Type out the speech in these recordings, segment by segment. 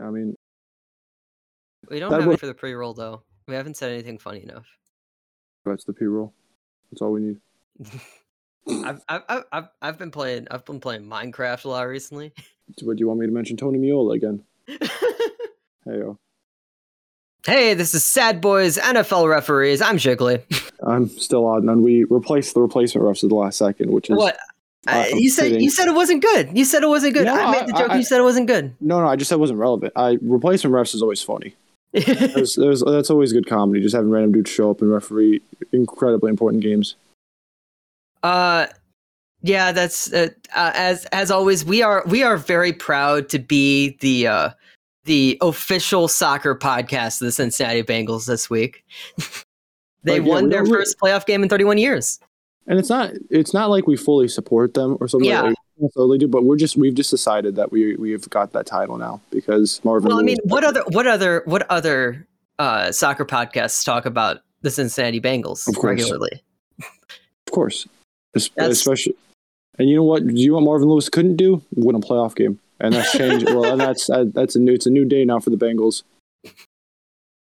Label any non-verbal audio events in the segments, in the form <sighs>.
I mean, We don't That have would- it for the pre-roll though. We haven't said anything funny enough. that's the pre-roll. That's all we need. <laughs> I've, I've I've I've been playing I've been playing Minecraft a lot recently. <laughs> But do you want me to mention Tony Miola again? <laughs> Hey, yo. hey, this is Sad Boys NFL referees. I'm Jiggly. I'm still odd, and we replaced the replacement refs at the last second, which is What? Uh, you said kidding. you said it wasn't good. You said it wasn't good. No, I made the joke. I- you said it wasn't good. no, no. I just said it wasn't relevant. I replacement refs is always funny. <laughs> There's, there's, that's always good comedy. Just having random dudes show up and referee incredibly important games. Uh, yeah, that's uh, uh, as as always. We are we are very proud to be the uh, the official soccer podcast of the Cincinnati Bengals this week. <laughs> they yeah, won their first playoff game in 31 years. And it's not it's not like we fully support them or something. Yeah. Like, we totally do, but we're just we've just decided that we we've got that title now because Marvin. Well, I mean, what other what other what other uh, soccer podcasts talk about the Cincinnati Bengals Of course. regularly? Of course, Es- especially. And you know what? Do you know what Marvin Lewis couldn't do? Win a playoff game, and that's changed. well, and that's uh, that's a new it's a new day now for the Bengals.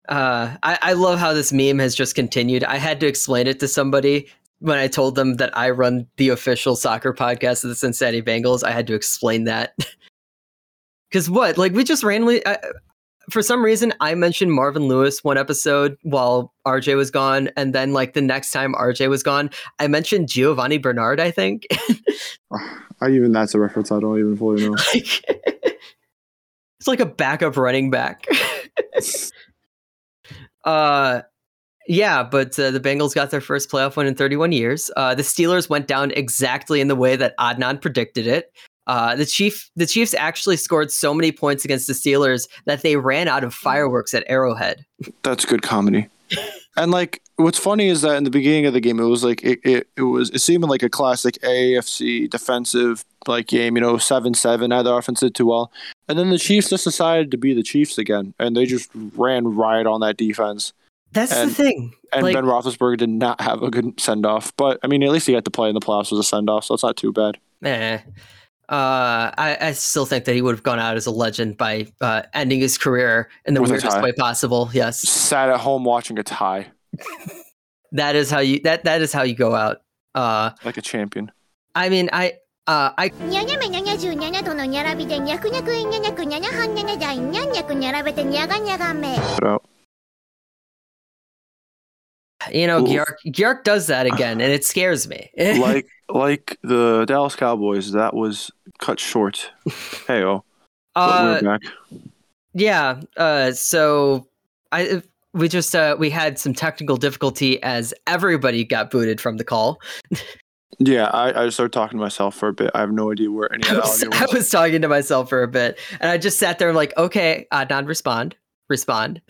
Uh, I, I love how this meme has just continued. I had to explain it to somebody when I told them that I run the official soccer podcast of the Cincinnati Bengals. I had to explain that. <laughs> Because what? Like, we just randomly, I, for some reason, I mentioned Marvin Lewis one episode while RJ was gone. And then, like, the next time RJ was gone, I mentioned Giovani Bernard, I think. <laughs> I even that's a reference I don't even fully know. <laughs> like, it's like a backup running back. uh, yeah, but uh, the Bengals got their first playoff win in 31 years. Uh, the Steelers went down exactly in the way that Adnan predicted it. Uh, the chief, the Chiefs actually scored so many points against the Steelers that they ran out of fireworks at Arrowhead. That's good comedy. And like, what's funny is that in the beginning of the game, it was like it, it, it was it seemed like a classic AFC defensive like game. You know, seven seven. Neither offense did too well, and then the Chiefs just decided to be the Chiefs again, and they just ran riot on that defense. That's And- the thing. And Like- Ben Roethlisberger did not have a good send off, but I mean, at least he got to play in the playoffs as a send off, so it's not too bad. Eh. Uh, I, I still think that he would have gone out as a legend by uh, ending his career in the With a weirdest tie. way possible. Yes, Sat at home watching a tie <laughs> that is how you that that is how you go out. Uh, like a champion. I mean, I uh, I にゃにゃめにゃにゃじゅうにゃにゃとのにゃらびでにゃくにゃくいにゃにゃくにゃにゃはんにゃにゃじゃいにゃにゃくにゃらべてにゃがにゃがめ Put out. you know Bjork does that <sighs> again, and it scares me. like <laughs> like the Dallas Cowboys, that was cut short. Hey oh, uh, we're back. yeah. Uh, so I we just uh we had some technical difficulty as everybody got booted from the call. Yeah, I, I started talking to myself for a bit. I have no idea where any <laughs> of I that was, audio I was. was talking to myself for a bit, and I just sat there like, okay, Adnan, respond, respond. <laughs>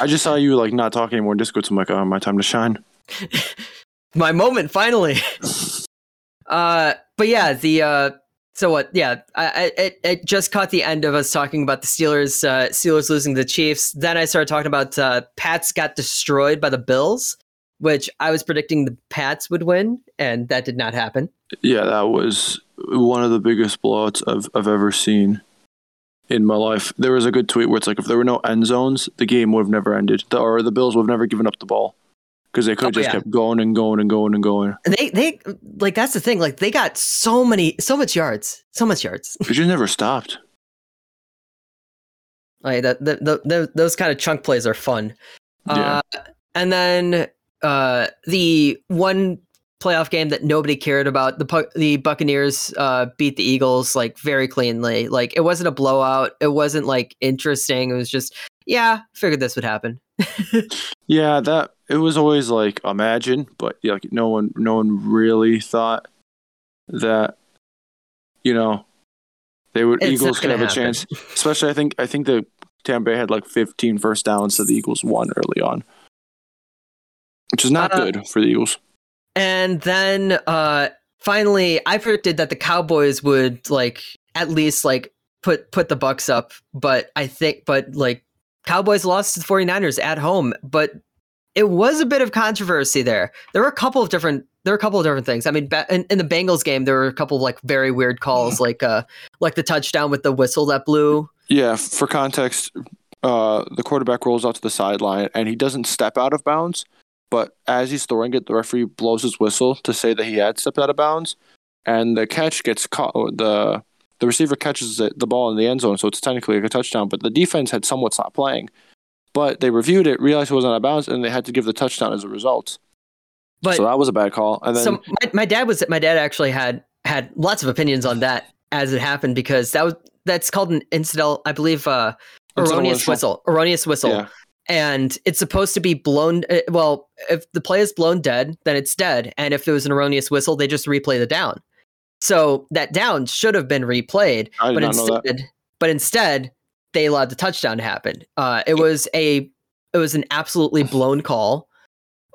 I just saw you like not talking anymore in Discord, so I'm like, oh, my time to shine. <laughs> My moment, finally. <laughs> uh, but yeah, the uh, so what? Yeah, I, I it, it just caught the end of us talking about the Steelers, uh, Steelers losing the Chiefs. Then I started talking about uh, Pats got destroyed by the Bills, which I was predicting the Pats would win, and that did not happen. Yeah, that was one of the biggest blowouts I've, I've ever seen in my life. There was a good tweet where it's like, if there were no end zones, the game would have never ended. The, or the Bills would have never given up the ball because they could have Oh, just yeah. kept going and going and going and going. And they they like that's the thing. Like they got so many, so much yards, so much yards. It just never stopped. Like that, the, the, the, those kind of chunk plays are fun. Yeah. Uh, and then uh, the one playoff game that nobody cared about, the the Buccaneers uh, beat the Eagles like very cleanly. Like it wasn't a blowout. It wasn't like interesting. It was just yeah, figured this would happen. <laughs> Yeah, that it was always like imagine, but like no one, no one really thought that you know they would It's Eagles could have a chance. Especially, I think I think the Tampa Bay had like 15 first downs, so the Eagles won early on, which is not Uh, good for the Eagles. And then uh finally I predicted that the Cowboys would like at least like put put the Bucks up, but I think but like Cowboys lost to the 49ers at home, but it was a bit of controversy there. There were a couple of different there were a couple of different things. I mean, in, in the Bengals game, there were a couple of like very weird calls, like uh like the touchdown with the whistle that blew. Yeah, for context, uh, the quarterback rolls out to the sideline and he doesn't step out of bounds, but as he's throwing it, the referee blows his whistle to say that he had stepped out of bounds, and the catch gets caught. The the receiver catches it, the ball in the end zone, so it's technically like a touchdown. But the defense had somewhat stopped playing, but they reviewed it, realized it wasn't out of bounds, and they had to give the touchdown as a result. But so that was a bad call. And then so my, my dad was my dad actually had had lots of opinions on that as it happened because that was that's called an incidental, I believe, uh, erroneous whistle. erroneous whistle. yeah, and it's supposed to be blown. uh, Well, if the play is blown dead, then it's dead. And if it was an erroneous whistle, they just replay the down. So that down should have been replayed, but not know that. instead, but instead, they allowed the touchdown to happen. Uh, it was a, it was an absolutely blown call.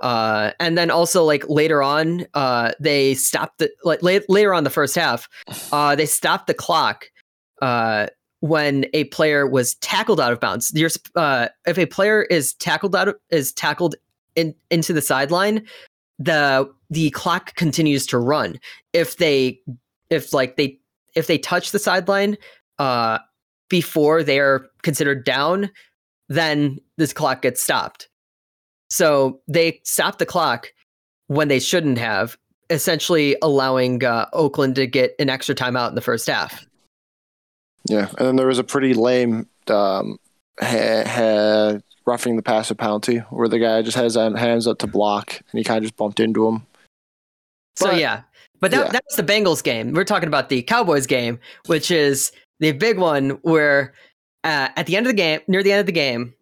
Uh, and then also like later on, uh, they stopped the like la- later on the first half, uh, they stopped the clock. Uh, when a player was tackled out of bounds. Uh, if a player is tackled out of, is tackled in, into the sideline, the the clock continues to run. If they if like they if they touch the sideline uh, before they are considered down, then this clock gets stopped. So they stopped the clock when they shouldn't have, essentially allowing uh, Oakland to get an extra timeout in the first half. Yeah. And then there was a pretty lame um, ha- ha- roughing the passer penalty where the guy just has his hands up to block and he kind of just bumped into him. So yeah, but that, yeah. that was the Bengals game. We're talking about the Cowboys game, which is the big one where uh, at the end of the game, near the end of the game,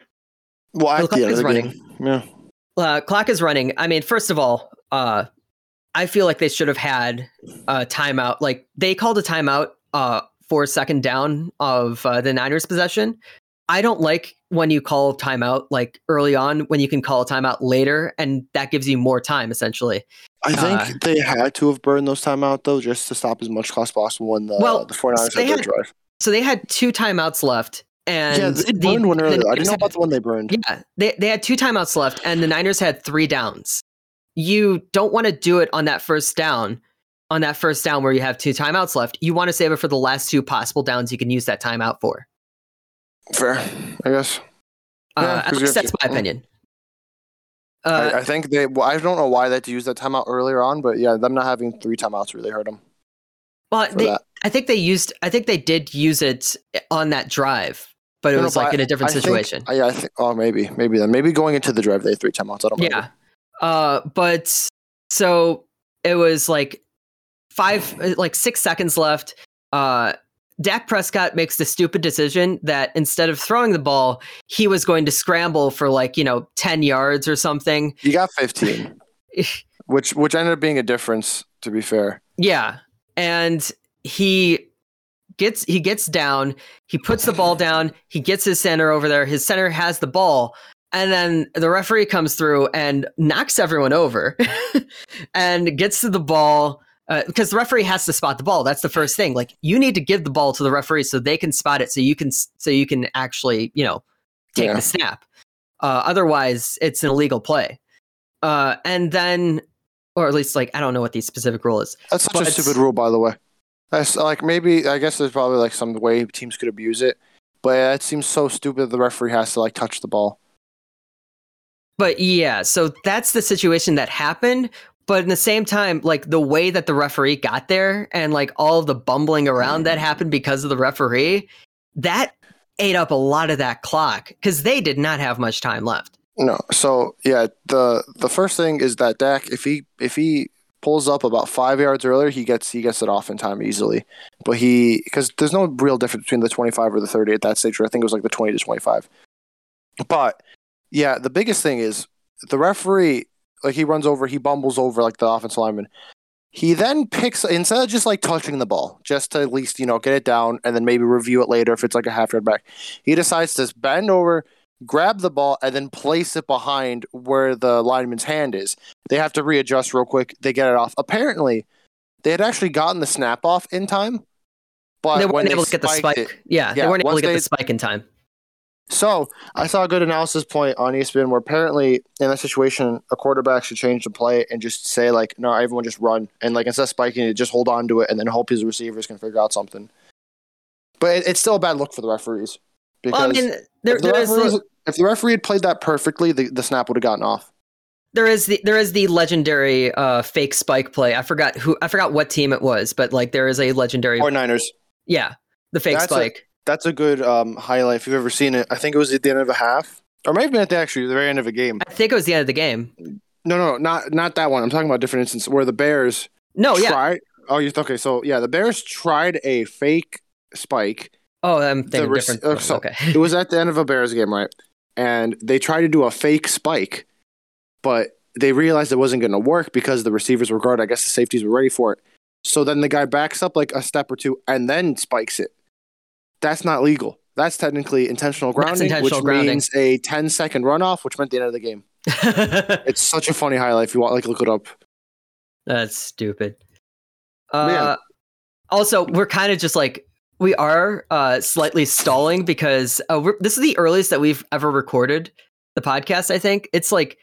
Well, The clock the is running. game, yeah. uh, clock is running. I mean, first of all, uh, I feel like they should have had a timeout. Like they called a timeout uh, for second down of uh, the Niners possession. I don't like when you call a timeout like early on when you can call a timeout later and that gives you more time essentially. I think Uh, they had to have burned those timeout though, just to stop as much as possible when the Well, the 49ers they had their drive. So they had two timeouts left and yeah, they the- burned one the earlier. I didn't know about the one they burned. Yeah, they they had two timeouts left, and the Niners had three downs. You don't want to do it on that first down, on that first down where you have two timeouts left. You want to save it for the last two possible downs you can use that timeout for. Fair, I guess. Uh, Yeah, at least that's to- my opinion. Uh, I, I think they. Well, I don't know why they had to use that timeout earlier on, but yeah, them not having three timeouts really hurt them well, they. I think they used. I think they did use it on that drive, but it No, was like I- in a different I think- situation. uh, yeah, I think. Oh, maybe, maybe then. Maybe going into the drive, they had three timeouts. I don't. Know. Yeah. Uh, but so it was like five, uh, like six seconds left. Uh, Dak Prescott makes the stupid decision that instead of throwing the ball, he was going to scramble for like, you know, 10 yards or something. You got 15, <laughs> which which ended up being a difference. To be fair, yeah. And he gets he gets down, he puts the ball down, he gets his center over there. His center has the ball. And then the referee comes through and knocks everyone over <laughs> and gets to the ball uh, because the referee has to spot the ball. That's the first thing. Like you need to give the ball to the referee so they can spot it, so you can so you can actually you know take Yeah. the snap. Uh, otherwise, it's an illegal play. Uh, and then, or at least like I don't know what the specific rule is. that's such But- a stupid rule, by the way. That's like maybe I guess there's probably like some way teams could abuse it, but yeah, it seems so stupid. The referee has to like touch the ball. But yeah, so that's the situation that happened. But in the same time, like the way that the referee got there and like all the bumbling around that happened because of the referee, that ate up a lot of that clock because they did not have much time left. No. So yeah, the the first thing is that Dak, if he if he pulls up about five yards earlier, he gets he gets it off in time easily. But he because there's no real difference between the 25 or the 30 at that stage. Or I think it was like the 20 to 25. But yeah, the biggest thing is the referee. Like he runs over, he bumbles over like the offensive lineman. He then picks instead of just like touching the ball, just to at least you know get it down and then maybe review it later if it's like a half yard back. He decides to bend over, grab the ball and then place it behind where the lineman's hand is. They have to readjust real quick. They get it off. Apparently, they had actually gotten the snap off in time, but they weren't able to get the spike. it- yeah, they weren't able to get they- the spike in time. So I saw a good analysis point on ESPN where apparently in that situation a quarterback should change the play and just say like, no, everyone just run and like instead of spiking it, just hold on to it and then hope his receivers can figure out something. But it, it's still a bad look for the referees because Well, I mean, there, if, the referees- the, if the referee had played that perfectly, the, the snap would have gotten off. there is the there is the legendary uh, fake spike play. I forgot who I forgot what team it was, but like there is a legendary. Or Niners. yeah, the fake That's a- spike. That's a good um, highlight if you've ever seen it. I think it was at the end of a half, or maybe at the actually the very end of a game. I think it was the end of the game. No, no, not not that one. I'm talking about a different instance where the Bears No, yeah. tried. Oh, you okay? So yeah, the Bears tried a fake spike. Oh, I'm thinking rec- different. uh, so- okay. It was <laughs> at the end of a Bears game, right? And they tried to do a fake spike, but they realized it wasn't going to work because the receivers were guarded. I guess the safeties were ready for it. So then the guy backs up like a step or two and then spikes it. That's not legal. That's technically intentional grounding, intentional which grounding. means a 10 second runoff, which meant the end of the game. <laughs> It's such a funny highlight if you want, like, look it up. That's stupid. Uh, also, we're kind of just like we are uh, slightly stalling because uh, we're, this is the earliest that we've ever recorded the podcast. I think it's like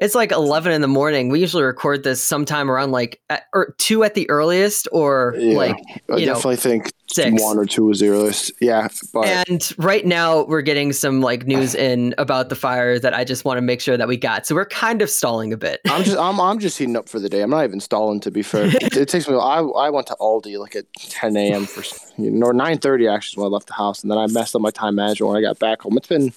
it's like eleven in the morning. We usually record this sometime around like at, or two at the earliest, or Yeah. like I know, definitely think six. one or two is the earliest. Yeah, but And right now we're getting some like news <sighs> in about the fire that I just want to make sure that we got. So we're kind of stalling a bit. I'm just I'm I'm just heating up for the day. I'm not even stalling to be fair. <laughs> it, it takes me. I I went to Aldi like at 10 a.m. for or 9:30 actually when I left the house, and then I messed up my time management when I got back home. It's been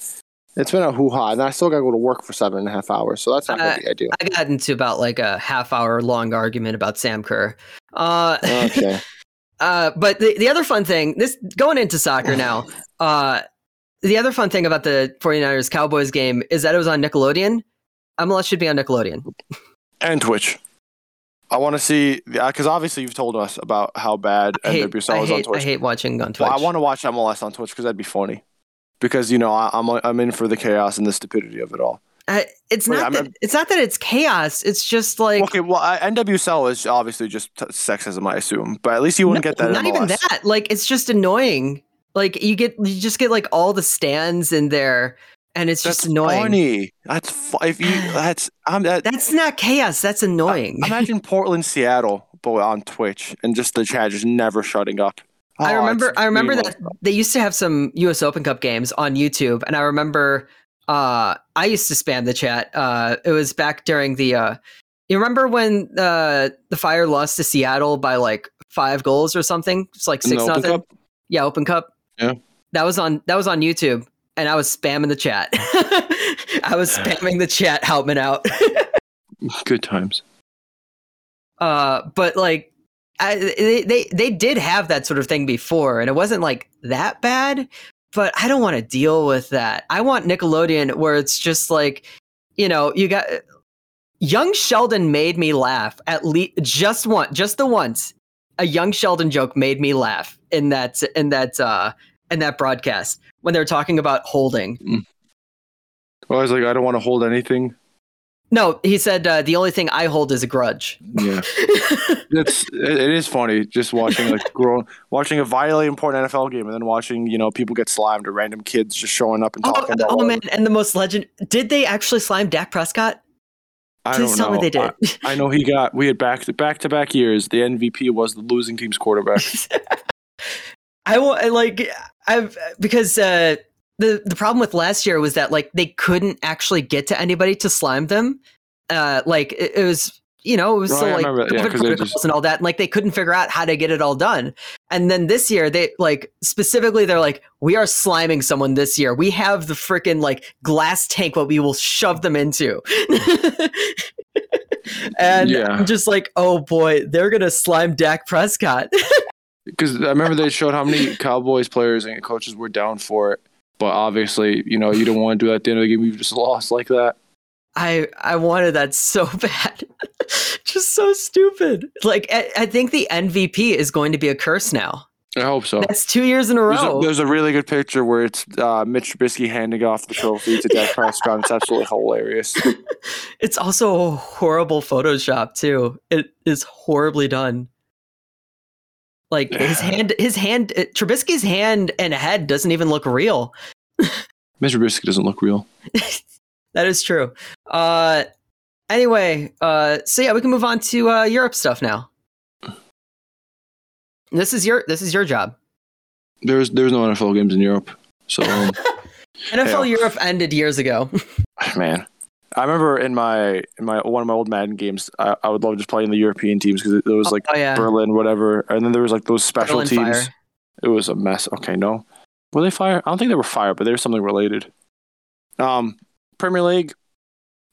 it's been a hoo ha, and I still got to go to work for seven and a half hours, so that's not Uh, gonna be ideal. I got into about like a half hour long argument about Sam Kerr. Uh, Okay, <laughs> uh, but the, the other fun thing, this going into soccer now, <sighs> uh, the other fun thing about the 49ers Cowboys game is that it was on Nickelodeon. MLS should be on Nickelodeon. and Twitch. I want to see because obviously you've told us about how bad I hate, NWSL I, is on Twitch. I hate watching on Twitch. Well, I want to watch MLS on Twitch because that'd be funny. Because you know I, I'm I'm in for the chaos and the stupidity of it all. I- it's Wait, not I'm that, it's not that it's chaos. It's just like okay, well, I, NWSL is obviously just t- sexism, I assume, but at least you wouldn't No, get that. Not even that. Like it's just annoying. Like you get you just get like all the stands in there, and it's That's just annoying. funny. That's fu- if you. <sighs> That's I'm. That, That's not chaos. That's annoying. imagine Portland, Seattle, but on Twitch and just the chat just never shutting up. I Oh, remember. I remember that they used to have some U.S. Open Cup games on YouTube, and I remember uh, I used to spam the chat. Uh, it was back during the. Uh, you remember when uh, the Fire lost to Seattle by like five goals or something? It's like six nothing. Cup? Yeah, Open Cup. Yeah. That was on. That was on YouTube, and I was spamming the chat. <laughs> I was <sighs> spamming the chat, Hauptman out. <laughs> Good times. Uh, but like, I, they, they they did have that sort of thing before, and it wasn't like that bad. But I don't want to deal with that. I want Nickelodeon where it's just like, you know, you got young Sheldon made me laugh at least just one, just the once. A young Sheldon joke made me laugh in that in that uh in that broadcast when they were talking about holding. Well, I was like, I don't want to hold anything. No, he said uh, the only thing I hold is a grudge. Yeah, <laughs> it's it, it is funny just watching like grown watching a vitally important NFL game and then watching you know people get slimed or random kids just showing up and Oh, talking about. oh man, and the most legend did they actually slime Dak Prescott? I Please don't tell know. me they did. I, I know he got. We had back to back to back years. The MVP was the losing team's quarterback. <laughs> I want like I've because uh the the problem with last year was that like they couldn't actually get to anybody to slime them. Uh like it, it was you know, it was Oh, still like yeah, COVID 'cause they protocols just- and all that. And like they couldn't figure out how to get it all done. And then this year they like specifically they're like, we are sliming someone this year. We have the freaking like glass tank what we will shove them into. <laughs> and Yeah. I'm just like, oh boy, they're gonna slime Dak Prescott. <laughs> Because I remember they showed how many Cowboys players and coaches were down for it. But obviously, you know, you don't want to do that at the end of the game. You've just lost like that. I I wanted that so <laughs> bad. Just so stupid. Like I, I think the MVP is going to be a curse now. I hope so. That's two years in a There's a, row. there's a really good picture where it's uh, Mitch Trubisky handing off the trophy to Dak Prescott. It's absolutely hilarious. <laughs> It's also a horrible Photoshop too. It is horribly done. Like his hand, his hand, uh, Trubisky's hand and head doesn't even look real. <laughs> Mr. Biscuit doesn't look real. that is true. Uh, anyway, uh, so yeah, we can move on to uh, Europe stuff now. This is your this is your job. There's there's no NFL games in Europe, so um, <laughs> NFL Yeah. Europe ended years ago. <laughs> man. I remember in my in my one of my old Madden games, I, I would love just playing the European teams because there was like oh yeah, Berlin, whatever, and then there was like those special Berlin teams. Fire. It was a mess. Okay, no, were they fire? I don't think they were fire, but they were something related. Um, Premier League,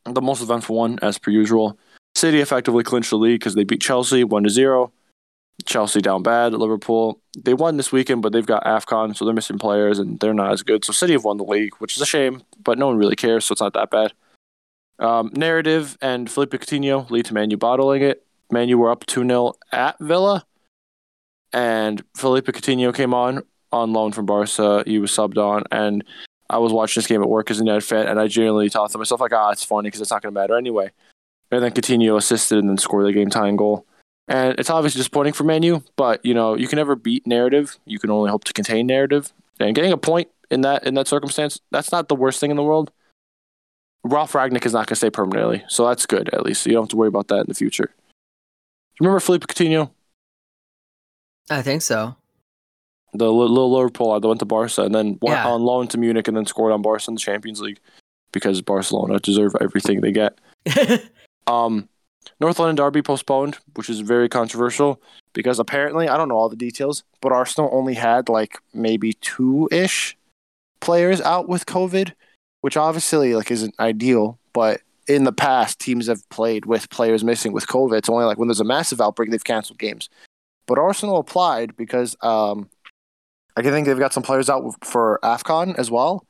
the most eventful one as per usual. City effectively clinched the league because they beat Chelsea one to zero. Chelsea down bad. Liverpool they won this weekend, but they've got Afcon, so they're missing players and they're not as good. So City have won the league, which is a shame, but no one really cares, so it's not that bad. Um, narrative and Felipe Coutinho lead to Manu bottling it. Manu were up 2 0 at Villa, and Felipe Coutinho came on on loan from Barca. He was subbed on, and I was watching this game at work as a United fan, and I genuinely thought to myself, like, ah, it's funny because it's not going to matter anyway. And then Coutinho assisted and then scored the game tying goal. And it's obviously disappointing for Manu, but you know you can never beat narrative. You can only hope to contain narrative. And getting a point in that in that circumstance, that's not the worst thing in the world. Ralf Rangnick is not going to stay permanently, so that's good at least. You don't have to worry about that in the future. Remember Felipe Coutinho, I think so. the li- little Liverpool that went to Barca and then went Yeah. on loan to Munich and then scored on Barca in the Champions League because Barcelona deserve everything they get. <laughs> Um, North London Derby postponed, which is very controversial because apparently I don't know all the details, but Arsenal only had like maybe two ish players out with COVID, which obviously like isn't ideal. But in the past, teams have played with players missing with COVID. It's only like when there's a massive outbreak, they've canceled games. But Arsenal applied because um, I can think they've got some players out for Afcon as well,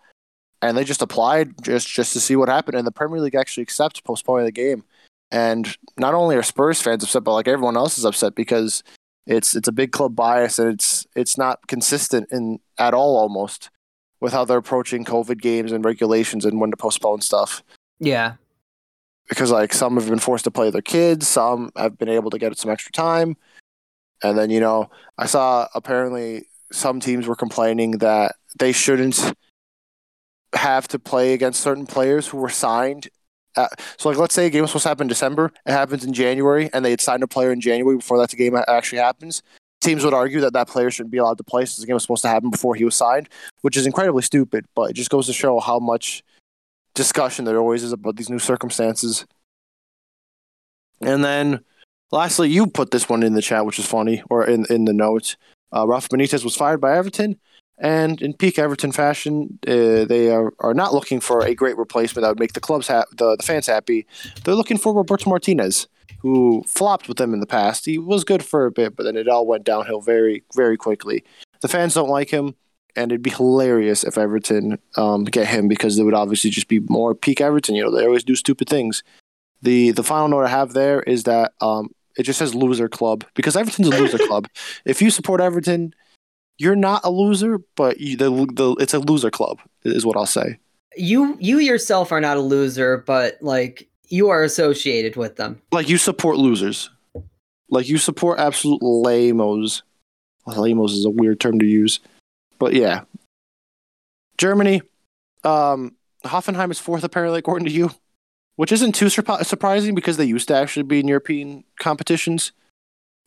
and they just applied just just to see what happened. And the Premier League actually accepts postponing the game. And not only are Spurs fans upset, but like everyone else is upset because it's it's a big club bias and it's it's not consistent in at all almost with how they're approaching COVID games and regulations and when to postpone stuff. yeah, Because like some have been forced to play their kids, some have been able to get some extra time, and then you know I saw apparently some teams were complaining that they shouldn't have to play against certain players who were signed. Uh, so, like, let's say a game was supposed to happen in December, it happens in January, and they had signed a player in January before that the game actually happens. Teams would argue that that player shouldn't be allowed to play since the game was supposed to happen before he was signed, which is incredibly stupid. But it just goes to show how much discussion there always is about these new circumstances. And then, lastly, you put this one in the chat, which is funny, or in in the notes. Uh, Rafa Benitez was fired by Everton, and in peak Everton fashion, uh, they are, are not looking for a great replacement that would make the clubs ha- the, the fans happy. They're looking for Roberto Martinez, who flopped with them in the past. He was good for a bit, but then it all went downhill very, very quickly. The fans don't like him, and it'd be hilarious if Everton um, get him because they would obviously just be more peak Everton. You know, they always do stupid things. The the final note I have there is that um, it just says loser club because Everton's a loser club. <laughs> If you support Everton, you're not a loser, but you, the, the it's a loser club is what I'll say. you you yourself are not a loser, but like you are associated with them. Like you support losers, like you support absolute lamos. Lamos is a weird term to use, but yeah. Germany, um, Hoffenheim is fourth apparently according to you, which isn't too surp- surprising because they used to actually be in European competitions.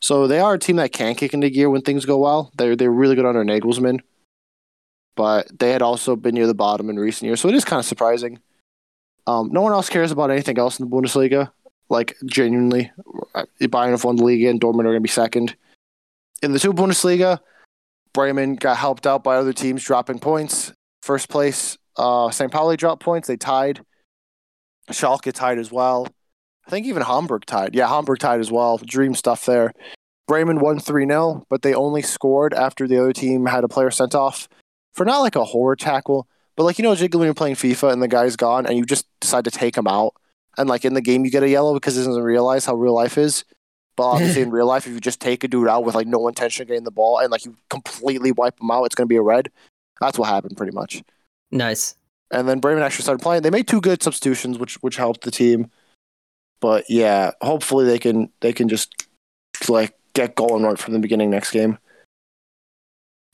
So they are a team that can kick into gear when things go well. They're they're really good under Nagelsmann, but they had also been near the bottom in recent years. So it is kind of surprising. Um, no one else cares about anything else in the Bundesliga. Like genuinely, Bayern have won the league and Dortmund are going to be second. In the two Bundesliga, Bremen got helped out by other teams dropping points. First place, uh, St. Pauli dropped points. They tied. Schalke tied as well. I think even Hamburg tied. Yeah, Hamburg tied as well. Dream stuff there. Bremen won 3 0, but they only scored after the other team had a player sent off for not like a horror tackle, but like, you know, Jiggly when you're playing FIFA and the guy's gone and you just decide to take him out. And like in the game, you get a yellow because he doesn't realize how real life is. But obviously, <laughs> in real life, if you just take a dude out with like no intention of getting the ball and like you completely wipe him out, it's going to be a red. That's what happened pretty much. Nice. And then Bremen actually started playing. They made two good substitutions, which which helped the team. But yeah, hopefully they can they can just like get going right from the beginning next game.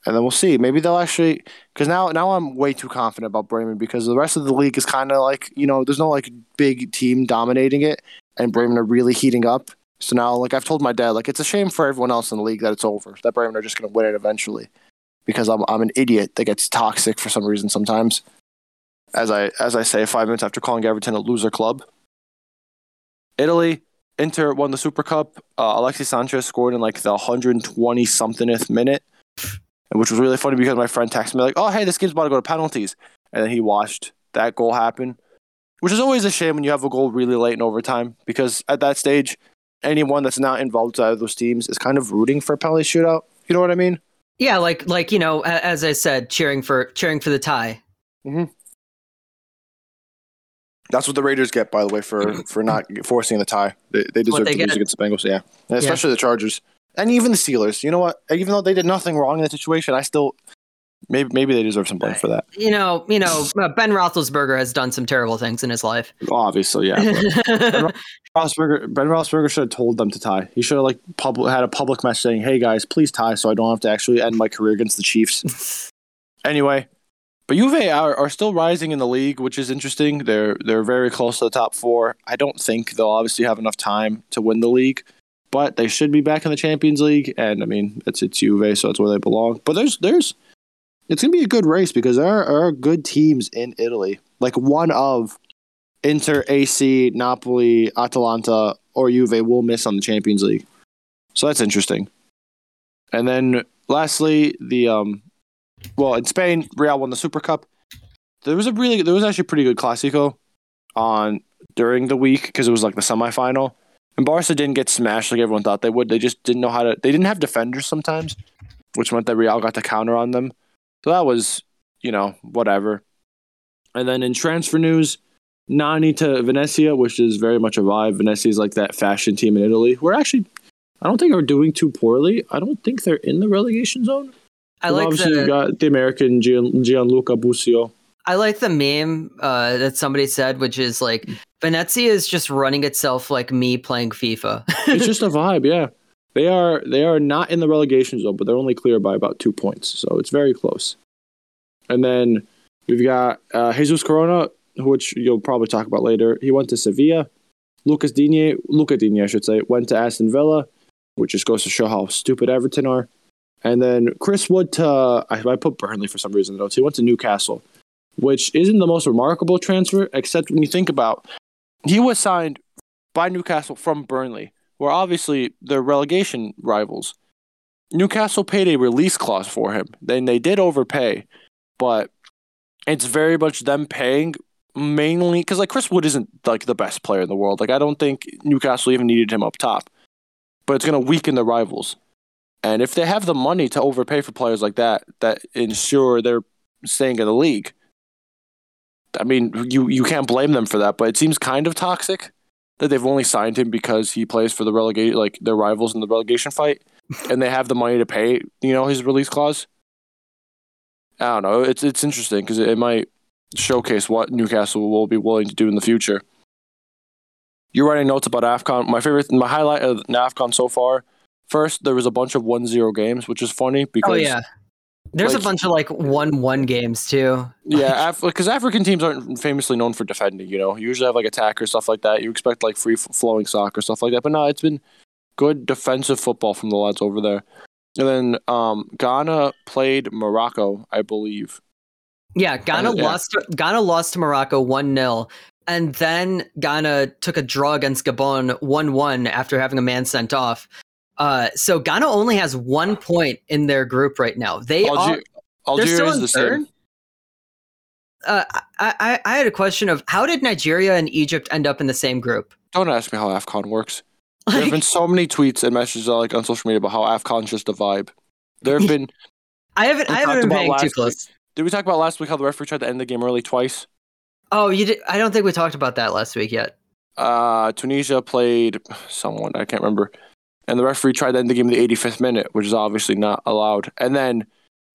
And then we'll see. Maybe they'll actually because now now I'm way too confident about Bremen because the rest of the league is kind of like you know there's no like big team dominating it, and Bremen are really heating up. So now like I've told my dad like it's a shame for everyone else in the league that it's over that Bremen are just going to win it eventually because I'm I'm an idiot that gets toxic for some reason sometimes. As I as I say five minutes after calling Everton a loser club. Italy, Inter won the Super Cup. Uh, Alexis Sanchez scored in like the 120 somethingth minute, which was really funny because my friend texted me like, "Oh, hey, this game's about to go to penalties," and then he watched that goal happen, which is always a shame when you have a goal really late in overtime because at that stage, anyone that's not involved out of those teams is kind of rooting for a penalty shootout. You know what I mean? Yeah, like like you know, as I said, cheering for cheering for the tie. Mm-hmm. That's what the Raiders get, by the way, for <clears throat> for not forcing the tie. They, they deserve they to lose against the Bengals, yeah, and especially the Chargers and even the Steelers. You know what? Even though they did nothing wrong in that situation, I still maybe maybe they deserve some blame for that. You know, you know, uh, Ben Roethlisberger has done some terrible things in his life. Obviously, yeah. <laughs> but Roethlisberger, Ben Roethlisberger should have told them to tie. He should have like public had a public message saying, "Hey guys, please tie, so I don't have to actually end my career against the Chiefs." <laughs> anyway, but Juve are, are still rising in the league, which is interesting. They're they're very close to the top four. I don't think they'll obviously have enough time to win the league, but they should be back in the Champions League. And I mean, it's it's Juve, so that's where they belong. But there's there's it's gonna be a good race because there are, are good teams in Italy. Like one of Inter, AC, Napoli, Atalanta, or Juve will miss on the Champions League. So that's interesting. And then lastly, the um well, in Spain, Real won the Super Cup. There was a really there was actually a pretty good Clasico on during the week because it was like the semifinal. And Barca didn't get smashed like everyone thought they would. They just didn't know how to they didn't have defenders sometimes, which meant that Real got to counter on them. So that was, you know, whatever. And then in transfer news, Nani to Venezia, which is very much a vibe. Venezia is like that fashion team in Italy. We're actually, I don't think are doing too poorly. I don't think they're in the relegation zone. I like obviously you've got the American Gian, Gianluca Busio. I like the meme uh, that somebody said, which is like Venezia is just running itself like me playing FIFA. <laughs> It's just a vibe, yeah. They are they are not in the relegation zone, but they're only clear by about two points, so it's very close. And then we've got uh, Jesus Corona, which you'll probably talk about later. He went to Sevilla. Lucas Digne, Luca Digne, I should say, went to Aston Villa, which just goes to show how stupid Everton are. And then Chris Wood to I, I put Burnley for some reason though. So he went to Newcastle, which isn't the most remarkable transfer, except when you think about he was signed by Newcastle from Burnley, where obviously they're relegation rivals. Newcastle paid a release clause for him. Then they did overpay, but it's very much them paying mainly because like Chris Wood isn't like the best player in the world. Like I don't think Newcastle even needed him up top, but it's going to weaken the rivals. And if they have the money to overpay for players like that, that ensure they're staying in the league, I mean, you you can't blame them for that. But it seems kind of toxic that they've only signed him because he plays for the relegate like their rivals in the relegation fight, and they have the money to pay you know his release clause. I don't know. It's it's interesting because it, it might showcase what Newcastle will be willing to do in the future. You're writing notes about Afcon. My favorite, my highlight of Afcon so far. First, there was a bunch of 1-0 games, which is funny oh, because oh yeah, there's like- a bunch of like one-one games too. Yeah, <laughs> because African teams aren't famously known for defending. You know, you usually have like attack or stuff like that. You expect like free-flowing soccer stuff like that, but no, it's been good defensive football from the lads over there. And then um, Ghana played Morocco, I believe. Yeah, Ghana Uh, yeah. lost. To, Ghana lost to Morocco one 0 and then Ghana took a draw against Gabon one one after having a man sent off. Uh, so Ghana only has one point in their group right now. They are. Algeria still is in the same. third? Uh, I, I I had a question of how did Nigeria and Egypt end up in the same group? Don't ask me how Afcon works. <laughs> There have been so many tweets and messages like on social media about how Afcon's just a vibe. There have <laughs> been. I haven't I haven't been paying too week- close. Did we talk about last week how the referee tried to end the game early twice? Oh, you did. I don't think we talked about that last week yet. Uh, Tunisia played someone I can't remember, and the referee tried to end the game in the 85th minute, which is obviously not allowed. And then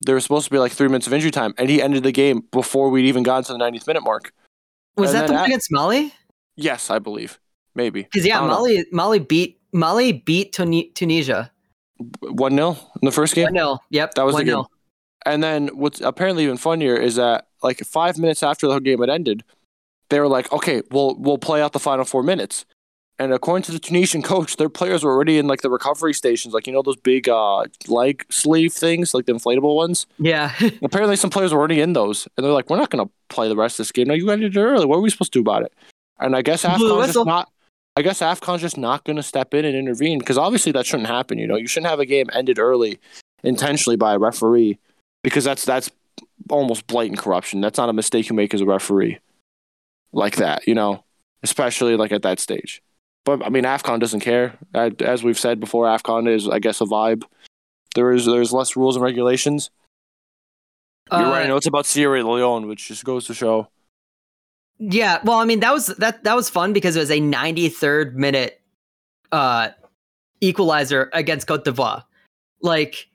there was supposed to be like three minutes of injury time, and he ended the game before we'd even gotten to the 90th minute mark. Was And that the one at- against Mali? Yes, I believe maybe Because yeah, I don't know. Mali Mali beat Mali beat Tuni- Tunisia. one 0 in the first game. One 0 Yep. That was the 1-0. game. And then what's apparently even funnier is that like five minutes after the whole game had ended, they were like, "Okay, we'll we'll play out the final four minutes." And according to the Tunisian coach, their players were already in like the recovery stations, like you know those big uh leg sleeve things, like the inflatable ones. Yeah. <laughs> Apparently, some players were already in those, and they're like, "We're not going to play the rest of this game. No, you ended it early. What are we supposed to do about it?" And I guess Afcon's just not. I guess Afcon's just not going to step in and intervene because obviously that shouldn't happen. You know, you shouldn't have a game ended early intentionally by a referee because that's that's almost blatant corruption. That's not a mistake you make as a referee like that. You know, especially like at that stage. But I mean, Afcon doesn't care. As we've said before, Afcon is, I guess, a vibe. There is there's less rules and regulations. You're Uh, right. I know it's about Sierra Leone, which just goes to show. Yeah, well, I mean that was that that was fun because it was a 93rd minute uh equalizer against Cote d'Ivoire. Like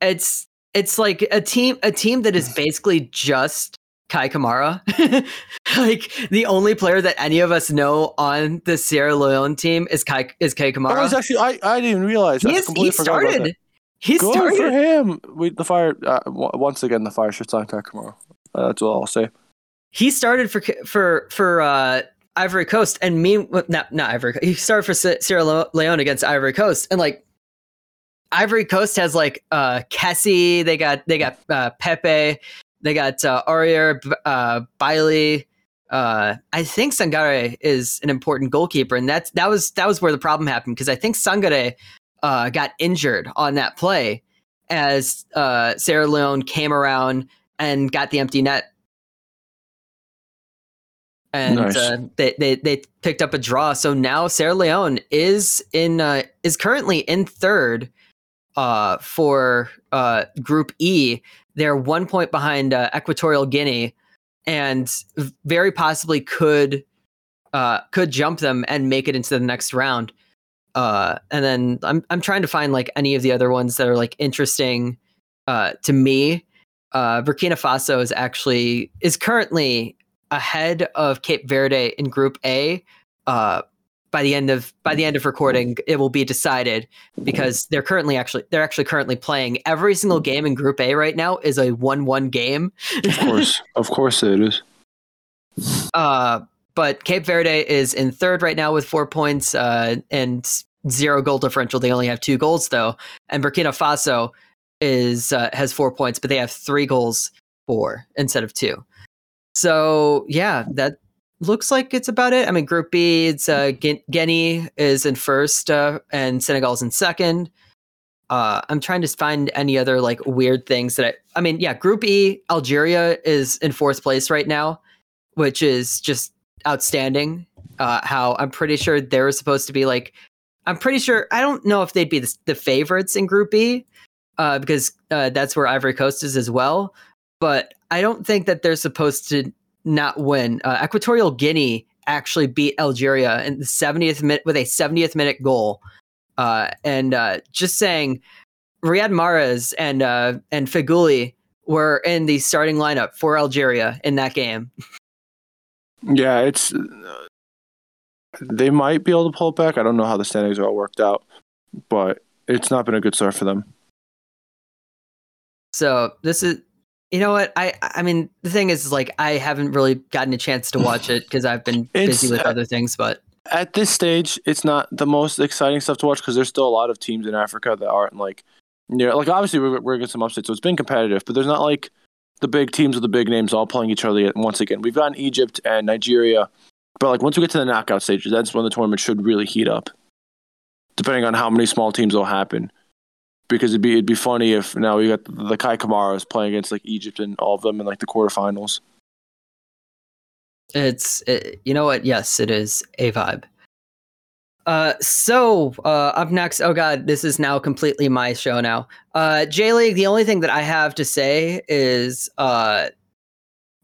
it's it's like a team a team that is <laughs> basically just Kei Kamara. <laughs> like the only player that any of us know on the Sierra Leone team is Kai is Kei Kamara. it's actually I, I didn't even realize. he, I is, he started. He Good started. for him. We, the fire uh, w- once again the fire shirts on Kei Kamara. Uh, that's all I'll say. he started for for for uh Ivory Coast and me not not Ivory Coast. He started for Sierra Leone against Ivory Coast and like Ivory Coast has like uh Kessie, they got they got uh, Pepe, they got uh, Aurier, uh Bailly. Uh, I think Sangare is an important goalkeeper, and that's that was that was where the problem happened because I think Sangare uh, got injured on that play as uh, Sierra Leone came around and got the empty net and Nice. uh, they, they they picked up a draw. So now Sierra Leone is in uh, is currently in third uh, for uh, Group E. They're one point behind uh, Equatorial Guinea, and very possibly could uh, could jump them and make it into the next round. Uh, and then I'm I'm trying to find like any of the other ones that are like interesting uh, to me. Uh, Burkina Faso is actually is currently ahead of Cape Verde in Group A. Uh, by the end of by the end of recording, it will be decided because they're currently actually they're actually currently playing every single game in Group A right now is a one-one game. Of course, <laughs> of course it is. Uh, but Cape Verde is in third right now with four points uh, and zero goal differential. They only have two goals though, and Burkina Faso is uh, has four points, but they have three goals for instead of two. So yeah, that looks like it's about it. I mean, Group B, it's uh, Gu- Guinea is in first uh, and Senegal's in second. Uh, I'm trying to find any other like weird things that I. I mean, yeah, Group E, Algeria is in fourth place right now, which is just outstanding. Uh, how I'm pretty sure they were supposed to be like. I'm pretty sure. I don't know if they'd be the, the favorites in Group E, uh, because uh, that's where Ivory Coast is as well. But I don't think that they're supposed to not win. Uh, Equatorial Guinea actually beat Algeria in the 70th minute with a 70th minute goal. Uh, and uh, just saying, Riyad Mahrez and uh, and Feghouli were in the starting lineup for Algeria in that game. Yeah, it's uh, they might be able to pull it back. I don't know how the standings are all worked out, but it's not been a good start for them. So this is, you know what? I I mean, the thing is, like, I haven't really gotten a chance to watch it because I've been <laughs> busy with other things. But At this stage, it's not the most exciting stuff to watch because there's still a lot of teams in Africa that aren't like, know, like obviously we're, we're getting some upsets, so it's been competitive, but there's not like the big teams with the big names all playing each other yet. Once again, we've gotten Egypt and Nigeria, but like once we get to the knockout stages, that's when the tournament should really heat up. Depending on how many small teams will happen, because it'd be it'd be funny if now we got the Kei Kamaras playing against like Egypt and all of them in like the quarterfinals. it's, it, you know what? Yes, it is a vibe. Uh, so uh, up next, oh god, this is now completely my show now. Uh, J League. The only thing that I have to say is, uh,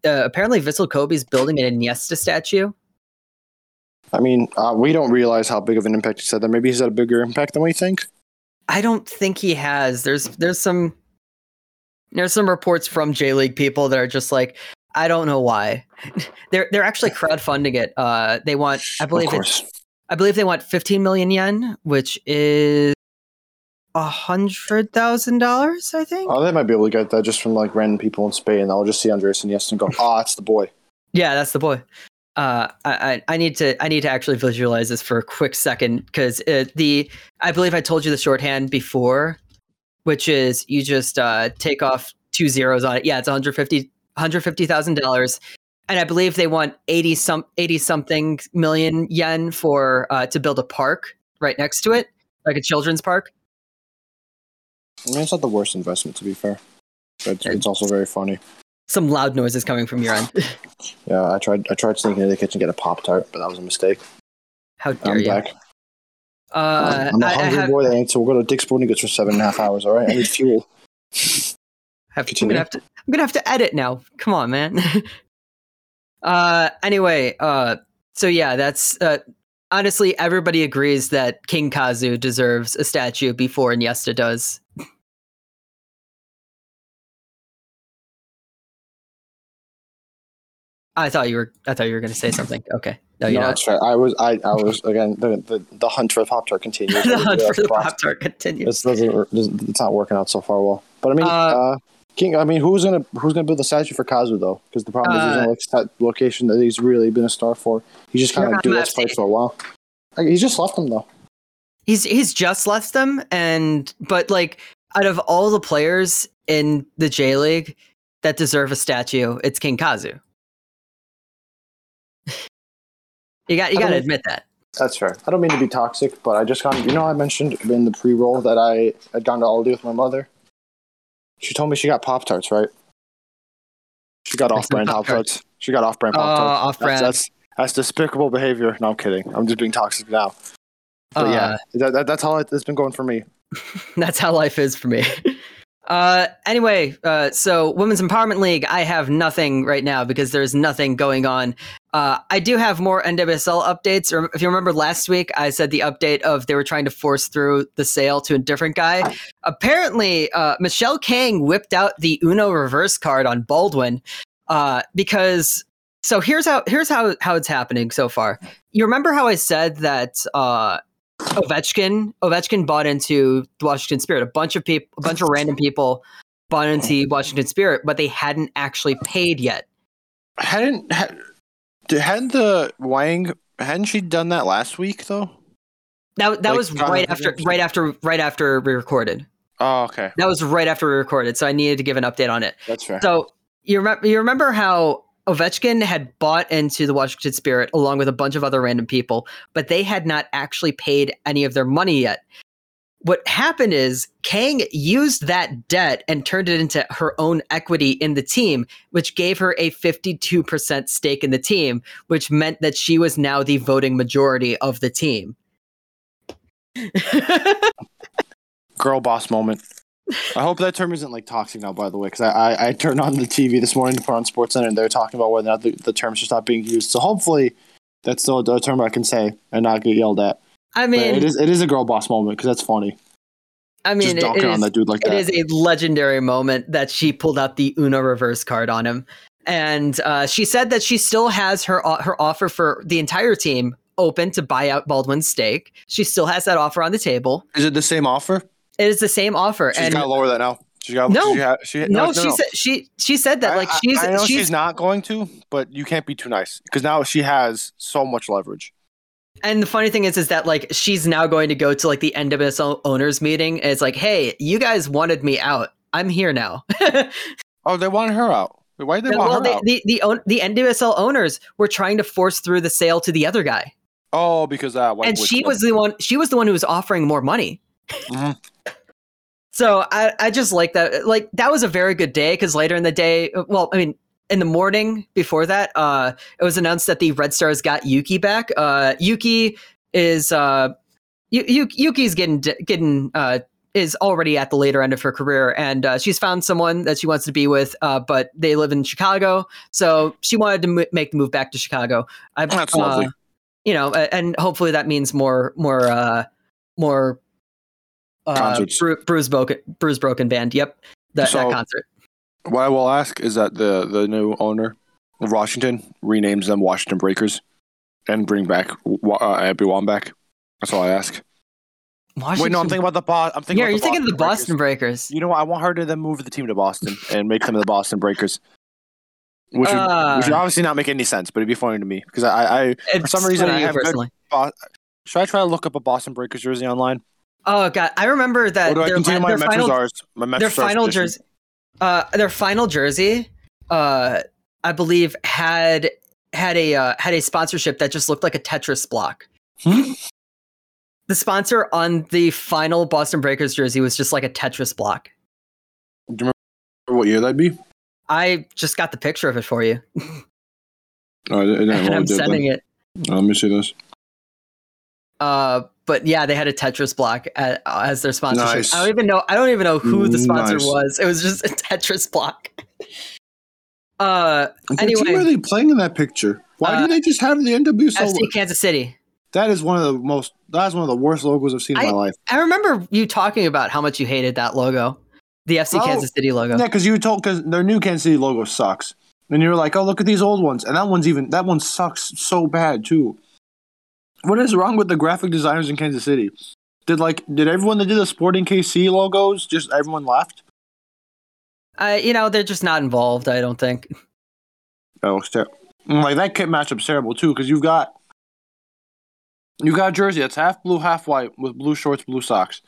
uh apparently Vissel Kobe's building an Iniesta statue. I mean, uh, we don't realize how big of an impact he said that. Maybe he's had a bigger impact than we think. I don't think he has. There's there's some there's some reports from J League people that are just like, I don't know why. <laughs> they're they're actually crowdfunding it. Uh, they want, I believe it's. I believe they want 15 million yen, which is a hundred thousand dollars, I think. Oh, they might be able to get that just from like random people in Spain. They'll just see Andres and Yes and go, "Ah, it's the boy." Yeah, that's the boy. Uh, I, I need to I need to actually visualize this for a quick second because the I believe I told you the shorthand before, which is you just uh, take off two zeros on it. Yeah, it's 150 $150,000, and I believe they want 80 some 80 something million yen for uh, to build a park right next to it, like a children's park. I mean, it's not the worst investment to be fair, but it's also very funny. Some loud noises coming from your end. <laughs> Yeah, I tried. I tried sneaking into the kitchen to get a pop tart, but that was a mistake. How dare I'm you? back. Uh, I'm a I- I hungry have- boy. That ain't so we'll go to Dick's Sporting Goods for seven and a half hours. All right, I need fuel. <laughs> have, I'm gonna have to I'm gonna have to edit now. Come on, man. <laughs> uh anyway, uh so yeah, that's uh honestly everybody agrees that King Kazu deserves a statue before Iniesta does. I thought you were I thought you were gonna say something. Okay. No, No, you're not. that's fair. I was. I. I was again. The the, the hunt for the pop tart continues. <laughs> the hunt for the. Pop Tart continues. This doesn't. It's not working out so far well. But I mean, Uh, uh, King. I mean, who's gonna who's gonna build the statue for Kazu though? Because the problem is Uh, he's in like that location that he's really been a star for. He's just kind of doing gonna this have for a while. Like, he's just left them though. He's he's just left them, and but like out of all the players in the J League that deserve a statue, it's King Kazu. You got you got to admit that. That's fair. I don't mean to be toxic, but I just got. You know, I mentioned in the pre-roll that I had gone to Aldi with my mother. She told me she got Pop Tarts, right? She got off-brand Pop Pop-Tarts. She got off-brand Oh, Pop Tarts. off-brand. That's, that's that's despicable behavior. No, I'm kidding. I'm just being toxic now. But Uh, yeah, that, that, that's how it, it's been going for me. <laughs> That's how life is for me. <laughs> Uh, anyway, uh, so Women's Empowerment League, I have nothing right now because there's nothing going on. Uh, I do have more NWSL updates. If you remember last week, I said the update of they were trying to force through the sale to a different guy. Apparently, uh, Michelle Kang whipped out the Uno reverse card on Baldwin uh, because. So here's how here's how how it's happening so far. You remember how I said that uh, Ovechkin Ovechkin bought into the Washington Spirit. A bunch of people, a bunch of random people bought into Washington Spirit, but they hadn't actually paid yet. Hadn't had, hadn't the Wang hadn't she done that last week though? That that Like, was right after right after right after we recorded. Oh, okay, That was right after we recorded, so I needed to give an update on it. that's fair. So you remember you remember how Ovechkin had bought into the Washington Spirit along with a bunch of other random people, but they had not actually paid any of their money yet. What happened is Kang used that debt and turned it into her own equity in the team, which gave her a 52% stake in the team, which meant that she was now the voting majority of the team. <laughs> Girl boss moment. I hope that term isn't like toxic now. By the way, because I, I I turned on the TV this morning to put on SportsCenter and they're talking about whether or not the, the term should stop being used. So hopefully, that's still a, term I can say and not get yelled at. I But mean, it is it is a girl boss moment because that's funny. I mean, Just it- dunking it on is- that dude like It that. is a legendary moment that she pulled out the Uno reverse card on him, and uh, she said that she still has her her offer for the entire team open to buy out Baldwin's stake. She still has that offer on the table. Is it the same offer? It is the same offer, She's and got to lower that now. She's got No. She, ha- she, no, she said she she said that like I- she's I, know she's, she's, not going to, but you can't be too nice because now she has so much leverage. And the funny thing is is that like she's now going to go to like the NWSL owners meeting. And it's like, hey, you guys wanted me out. I'm here now. <laughs> Oh, they want her out. Why did they want well, her they, out? the the own, the NWSL owners were trying to force through the sale to the other guy. oh, because that. uh, and she was the one she was the one who was offering more money Mhm. so I, I just like that like that was a very good day because later in the day well i mean in the morning before that uh it was announced that the red stars got yuki back uh yuki is uh Yu- Yu- yuki's getting getting uh is already at the later end of her career and uh, she's found someone that she wants to be with uh, but they live in chicago so she wanted to mo- make the move back to chicago I, That's uh, lovely. you know, and hopefully that means more, more, uh, more uh. Bru- Bruise Broken, Bruise Broken Band. Yep, that, So- that concert. What I will ask is that the the new owner of Washington renames them Washington Breakers and bring back Wa- uh, Abby Wambach. That's all I ask. Washington. Wait, no, I'm thinking about the Boston. I'm thinking yeah, about you're the thinking of the Boston Breakers. You know what? I want her to then move the team to Boston and make them the Boston Breakers. Which would, Uh. which would obviously not make any sense, but it'd be funny to me because I, I It's some reason, I have personally. Bo- should I try to look up a Boston Breakers jersey online? Oh god, I remember that or do I their, continue my their final, Metro Stars? My Metro their Stars final edition? jersey, uh, their final jersey, uh, I believe had had a uh, had a sponsorship that just looked like a Tetris block. Hmm? The sponsor on the final Boston Breakers jersey was just like a Tetris block. Do you remember what year that'd be? I just got the picture of it for you, Oh, <laughs> it didn't and I'm yet then. sending it. Oh, let me see this. Uh, but yeah, they had a Tetris block as, as their sponsorship. Nice. I don't even know. I don't even know who the sponsor Nice. was. It was just a Tetris block. <laughs> Uh, Anyway. team are they playing in that picture? Why Uh, do they just have the NWSL? FC Kansas City. That is one of the most. That is one of the worst logos I've seen in my life. I remember you talking about how much you hated that logo, the FC Oh, Kansas City logo. Yeah, because you told because their new Kansas City logo sucks, and you were like, "Oh, look at these old ones," and that one's even that one sucks so bad too. What is wrong with the graphic designers in Kansas City? Did like did everyone that did the Sporting KC logos just everyone left? Uh, you know, they're just not involved. I don't think. That looks terrible. Like that kit matchup's terrible too because you've got you got a jersey that's half blue, half white with blue shorts, blue socks,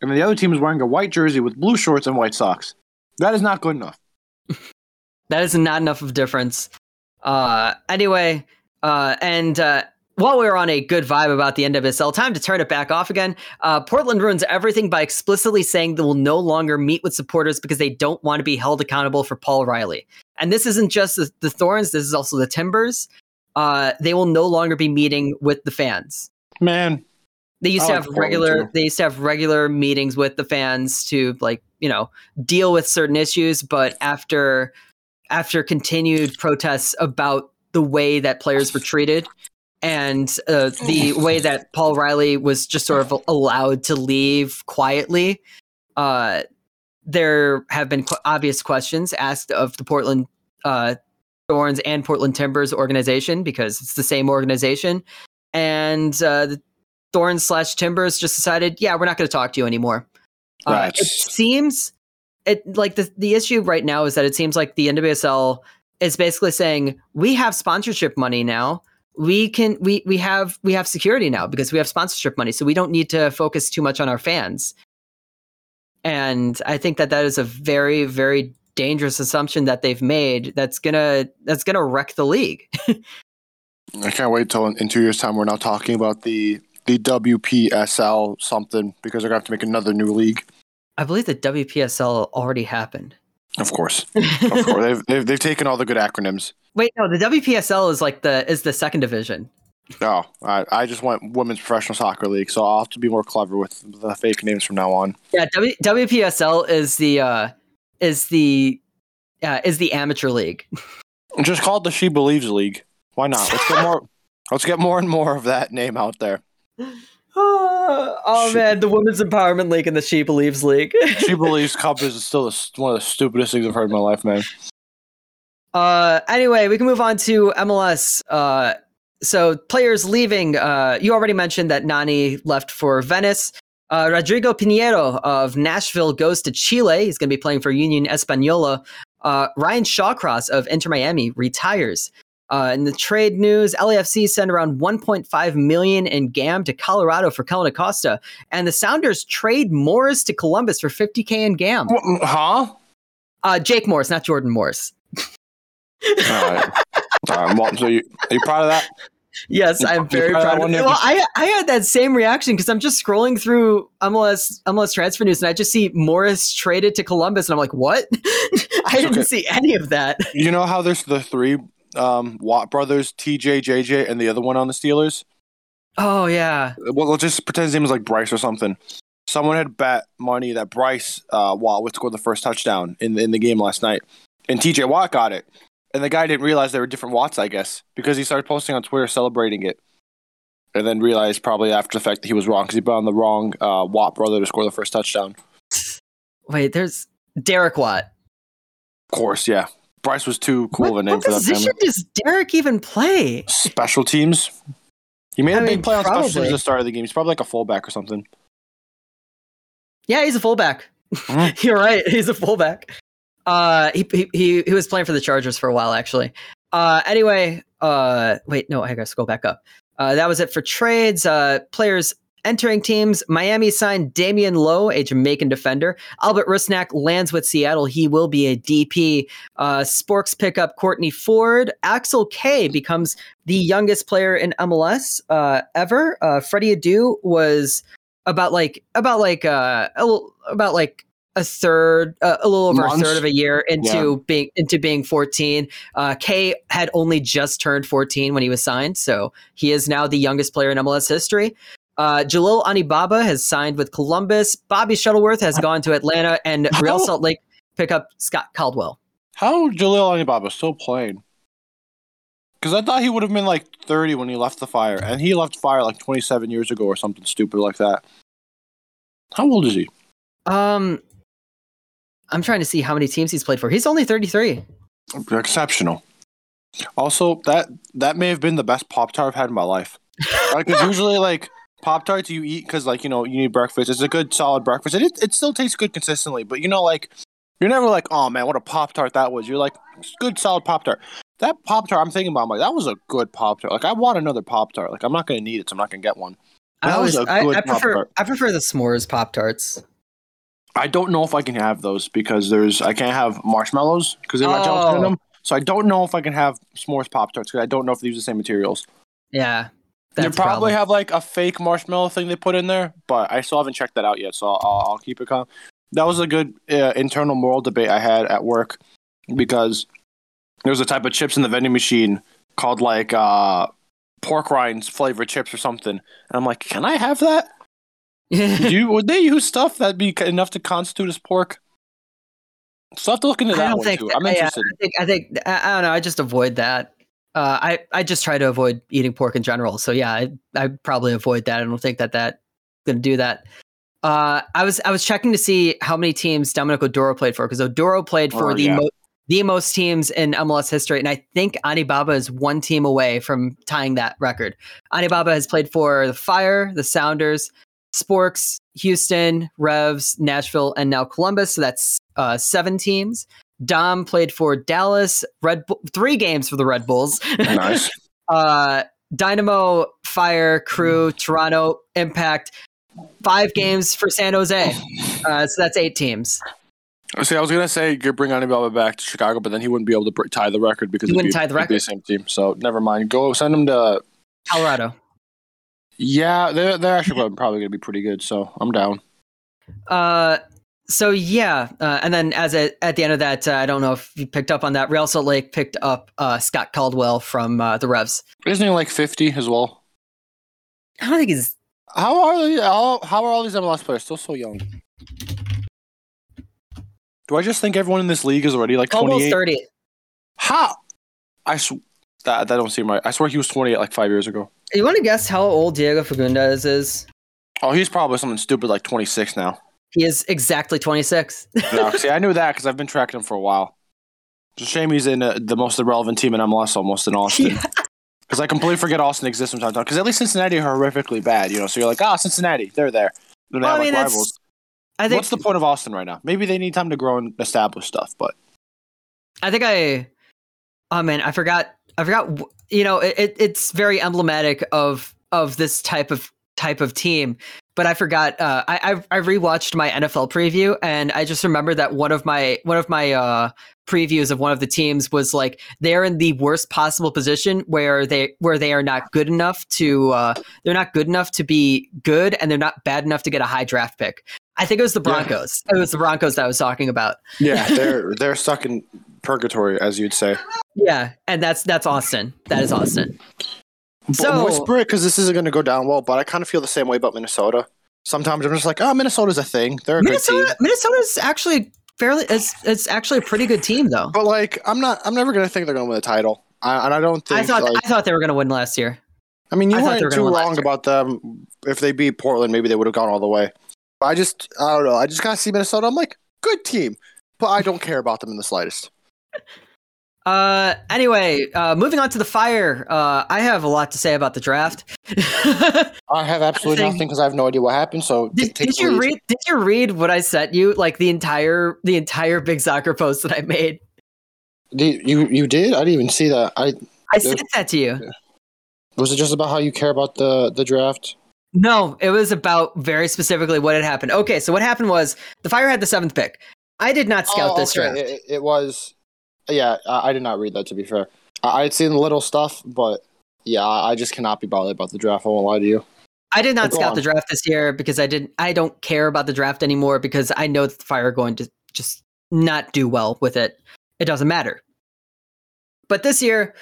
and then the other team is wearing a white jersey with blue shorts and white socks. That is not good enough. <laughs> That is not enough of a difference. Uh, anyway, uh, and uh, while we were on a good vibe about the NWSL, time to turn it back off again. Uh, Portland ruins everything by explicitly saying they will no longer meet with supporters because they don't want to be held accountable for Paul Riley. And this isn't just the, the Thorns; this is also the Timbers. Uh, they will no longer be meeting with the fans. Man, They used I to like have regular. They used to have regular meetings with the fans to like you know deal with certain issues. But after after continued protests about the way that players were treated and uh, the way that Paul Riley was just sort of allowed to leave quietly, uh, there have been qu- obvious questions asked of the Portland uh, Thorns and Portland Timbers organization because it's the same organization, and uh, the Thorns slash Timbers just decided, yeah, we're not going to talk to you anymore. Uh, it seems it like the the issue right now is that it seems like the NWSL is basically saying we have sponsorship money now. We can we we have we have security now because we have sponsorship money, so we don't need to focus too much on our fans. And I think that that is a very very dangerous assumption that they've made. That's gonna that's gonna wreck the league. <laughs> I can't wait till in, in two years' time we're now talking about the the WPSL something because they're gonna have to make another new league. I believe the WPSL already happened. Of course, of course, they've, they've they've taken all the good acronyms. Wait, no, the WPSL is like the is the second division. No, I I just want women's professional soccer league, so I'll have to be more clever with the fake names from now on. Yeah, w- WPSL is the uh is the uh, is the amateur league. Just call it the She Believes League. Why not? Let's get more. <laughs> let's get more and more of that name out there. <laughs> oh, Shit. man, the women's empowerment league and the She Believes league. <laughs> She Believes Cup is still one of the stupidest things I've heard in my life, man. uh anyway, we can move on to MLS. Uh so players leaving, uh you already mentioned that Nani left for Venice. Uh, Rodrigo Pinheiro of Nashville goes to Chile. He's going to be playing for Union Española. Uh, Ryan Shawcross of Inter Miami retires. Uh, in the trade news, LAFC sent around 1.5 million in GAM to Colorado for Kellen Acosta, and the Sounders trade Morris to Columbus for 50k in GAM. Huh? Uh, Jake Morris, not Jordan Morris. All right. All right. Well, so you, are you proud of that? Yes, You- I'm very proud of that proud of it. Well, I I had that same reaction because I'm just scrolling through MLS MLS transfer news and I just see Morris traded to Columbus and I'm like, what? <laughs> I didn't okay. see any of that. You know how there's the three um, Watt brothers, TJ, JJ, and the other one on the Steelers? Oh yeah. Well, let's just pretend his name was like Bryce or something. Someone had bet money that Bryce uh, Watt would score the first touchdown in in the game last night, and TJ Watt got it. And the guy didn't realize there were different Watts, I guess, because he started posting on Twitter celebrating it, and then realized probably after the fact that he was wrong because he bet on the wrong uh, Watt brother to score the first touchdown. Wait, there's Derek Watt. Of course, yeah. Bryce was too cool of a name what for that position family. does Derek even play? Special teams. He made a I big mean, play on special teams at the start of the game. He's probably like a fullback or something. Yeah, he's a fullback. Mhm. <laughs> You're right. He's a fullback. Uh, he, he he he was playing for the Chargers for a while, actually. Uh, anyway, uh, wait, no, I gotta scroll back up. Uh, that was it for trades. Uh, players entering teams. Miami signed Damian Lowe, a Jamaican defender. Albert Rusnak lands with Seattle. He will be a DP. Uh, Sporks pick up Courtney Ford. Axel Kei becomes the youngest player in MLS uh, ever. Uh, Freddie Adu was about like about like uh a little, about like a third uh, a little over Months? a third of a year into being into being 14 uh Kei had only just turned 14 when he was signed so he is now the youngest player in mls history uh, Jalil Anibaba has signed with Columbus. Bobby Shuttleworth has gone to Atlanta, and Real Salt Lake pick up Scott Caldwell. How Jalil Anibaba still playing? Because I thought he would have been like 30 when he left the fire, and he left fire like 27 years ago or something stupid like that. How old is he? Um, I'm trying to see how many teams he's played for. He's only 33. Exceptional. Also, that that may have been the best Pop Tart I've had in my life. Because <laughs> usually, like Pop Tarts, you eat because like you know you need breakfast. It's a good solid breakfast, and it, it still tastes good consistently. But you know, like you're never like, oh man, what a Pop Tart that was. You're like, it's good solid Pop Tart. That Pop Tart, I'm thinking about, I'm like, that was a good Pop Tart. Like I want another Pop Tart. Like I'm not gonna need it, so I'm not gonna get one. I, That was always, a I, good I prefer Pop-Tart. I prefer the s'mores Pop Tarts. I don't know if I can have those because there's I can't have marshmallows because they got gelatin in Oh. them. So I don't know if I can have s'mores Pop Tarts because I don't know if they use the same materials. Yeah, that's the probably have like a fake marshmallow thing they put in there, but I still haven't checked that out yet. So I'll, I'll keep it calm. That was a good uh, internal moral debate I had at work because there's a type of chips in the vending machine called like uh, pork rinds flavored chips or something, and I'm like, can I have that? <laughs> Do you, would they use stuff that'd be enough to constitute as pork? So I have to look into I that don't one think. too. I'm yeah, interested. I think. I think. I, I don't know. I just avoid that. Uh, I I just try to avoid eating pork in general. So yeah, I I probably avoid that. I don't think that that gonna do that. Uh, I was I was checking to see how many teams Dominic Oduro played for because Oduro played for Oh, the yeah. mo- the most teams in MLS history, and I think Anibaba is one team away from tying that record. Anibaba has played for the Fire, the Sounders, Sporks, Houston, Revs, Nashville, and now Columbus. So that's uh, seven teams. Dom played for Dallas, Red Bull, three games for the Red Bulls. nice. <laughs> uh, Dynamo, Fire, Crew, Toronto, Impact, five games for San Jose. Uh, so that's eight teams. See, I was gonna say you could bring Anibaba back to Chicago, but then he wouldn't be able to tie the record because He wouldn't be, tie the record. same team. So never mind. Go send him to. Colorado. Yeah, they're they're actually probably- <laughs> probably gonna be pretty good. So I'm down. Uh, so yeah, uh, and then as a, at the end of that, uh, I don't know if you picked up on that. Real Salt Lake picked up uh, Scott Caldwell from uh, the Revs. Isn't he like 50 as well? I don't think he's. How are they? How, how are all these MLS players still so young? Do I just think everyone in this league is already like Caldwell's 28? thirty. How? I sw- that that don't seem right. I swear he was 28 like five years ago. You want to guess how old Diego Fagundes is? Oh, he's probably something stupid like 26 now. He is exactly twenty six. No, <laughs> see, I knew that because I've been tracking him for a while. It's a shame he's in uh, the most irrelevant team in MLS almost in Austin. Because <laughs> I completely forget Austin exists from time to time. Because at least Cincinnati are horrifically bad, you know. So you're like, ah, Cincinnati, they're there. They Well, I mean, like rivals. I think What's the point of Austin right now? Maybe they need time to grow and establish stuff. But I think I. Oh man, I forgot. I forgot. You know, it, it's very emblematic of of this type of type of team. But I forgot. Uh, I, I I rewatched my NFL preview, and I just remember that one of my one of my uh, previews of one of the teams was like they're in the worst possible position where they where they are not good enough to uh, they're not good enough to be good, and they're not bad enough to get a high draft pick. I think it was the Yeah. Broncos. It was the Broncos that I was talking about. yeah, they're they're stuck in purgatory, as you'd say. <laughs> Yeah, and that's that's Austin. That is Austin. So, whisper it because this isn't going to go down well. But I kind of feel the same way about Minnesota. Sometimes I'm just like, oh, Minnesota's a thing. They're a good team. Minnesota, Minnesota's actually fairly. It's it's actually a pretty good team though. But like, I'm not. I'm never going to think they're going to win the title. I, and I don't think. I thought like, I thought they were going to win last year. I mean, you I weren't they were too wrong about them. If they beat Portland, maybe they would have gone all the way. But I just, I don't know. I just kind of see Minnesota. I'm like, good team, but I don't care about them in the slightest. <laughs> Uh, anyway, uh, moving on to the fire. Uh, I have a lot to say about the draft. <laughs> I have absolutely think- nothing because I have no idea what happened. So did, did you read? Did you read what I sent you? Like the entire the entire big soccer post that I made. The- you you did? I didn't even see that. I I sent that to you. was it just about how you care about the the draft? No, it was about very specifically what had happened. Okay, so what happened was the Fire had the seventh pick. I did not scout Oh, this draft. It, it was. Yeah, I, I did not read that. To be fair, I, I'd seen little stuff, but yeah, I I just cannot be bothered about the draft. I won't lie to you. I did not scout on. the draft this year because I didn't. I don't care about the draft anymore because I know that the Fire are going to just not do well with it. It doesn't matter. But this year,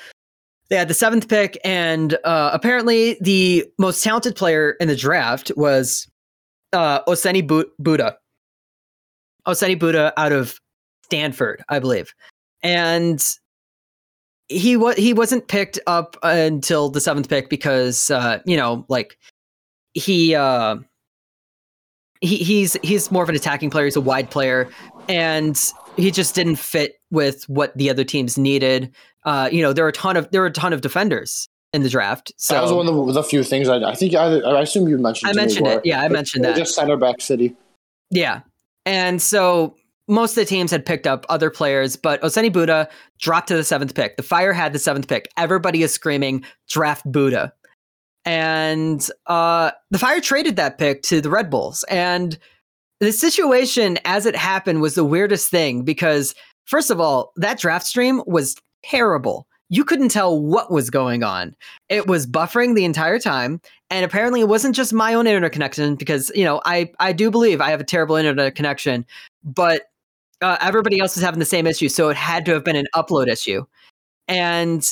they had the seventh pick, and uh, apparently the most talented player in the draft was uh, Ousseni Bu- Bouda. Ousseni Bouda out of Stanford, I believe, and he was he wasn't picked up until the seventh pick because uh, you know like he uh, he he's he's more of an attacking player. He's a wide player, and he just didn't fit with what the other teams needed. Uh, you know, there are a ton of there are a ton of defenders in the draft. So that was one of the, few things I, I think I, I assume you mentioned. I to me, mentioned it. Yeah, I mentioned that. Just center back city. Yeah. And so most of the teams had picked up other players, but Ousseni Bouda dropped to the seventh pick. The Fire had the seventh pick. Everybody is screaming, draft Bouda. And uh, the Fire traded that pick to the Red Bulls. And the situation as it happened was the weirdest thing because, first of all, that draft stream was terrible. You couldn't tell what was going on. It was buffering the entire time and apparently it wasn't just my own internet connection because you know i i do believe i have a terrible internet connection but uh, everybody else is having the same issue so it had to have been an upload issue. And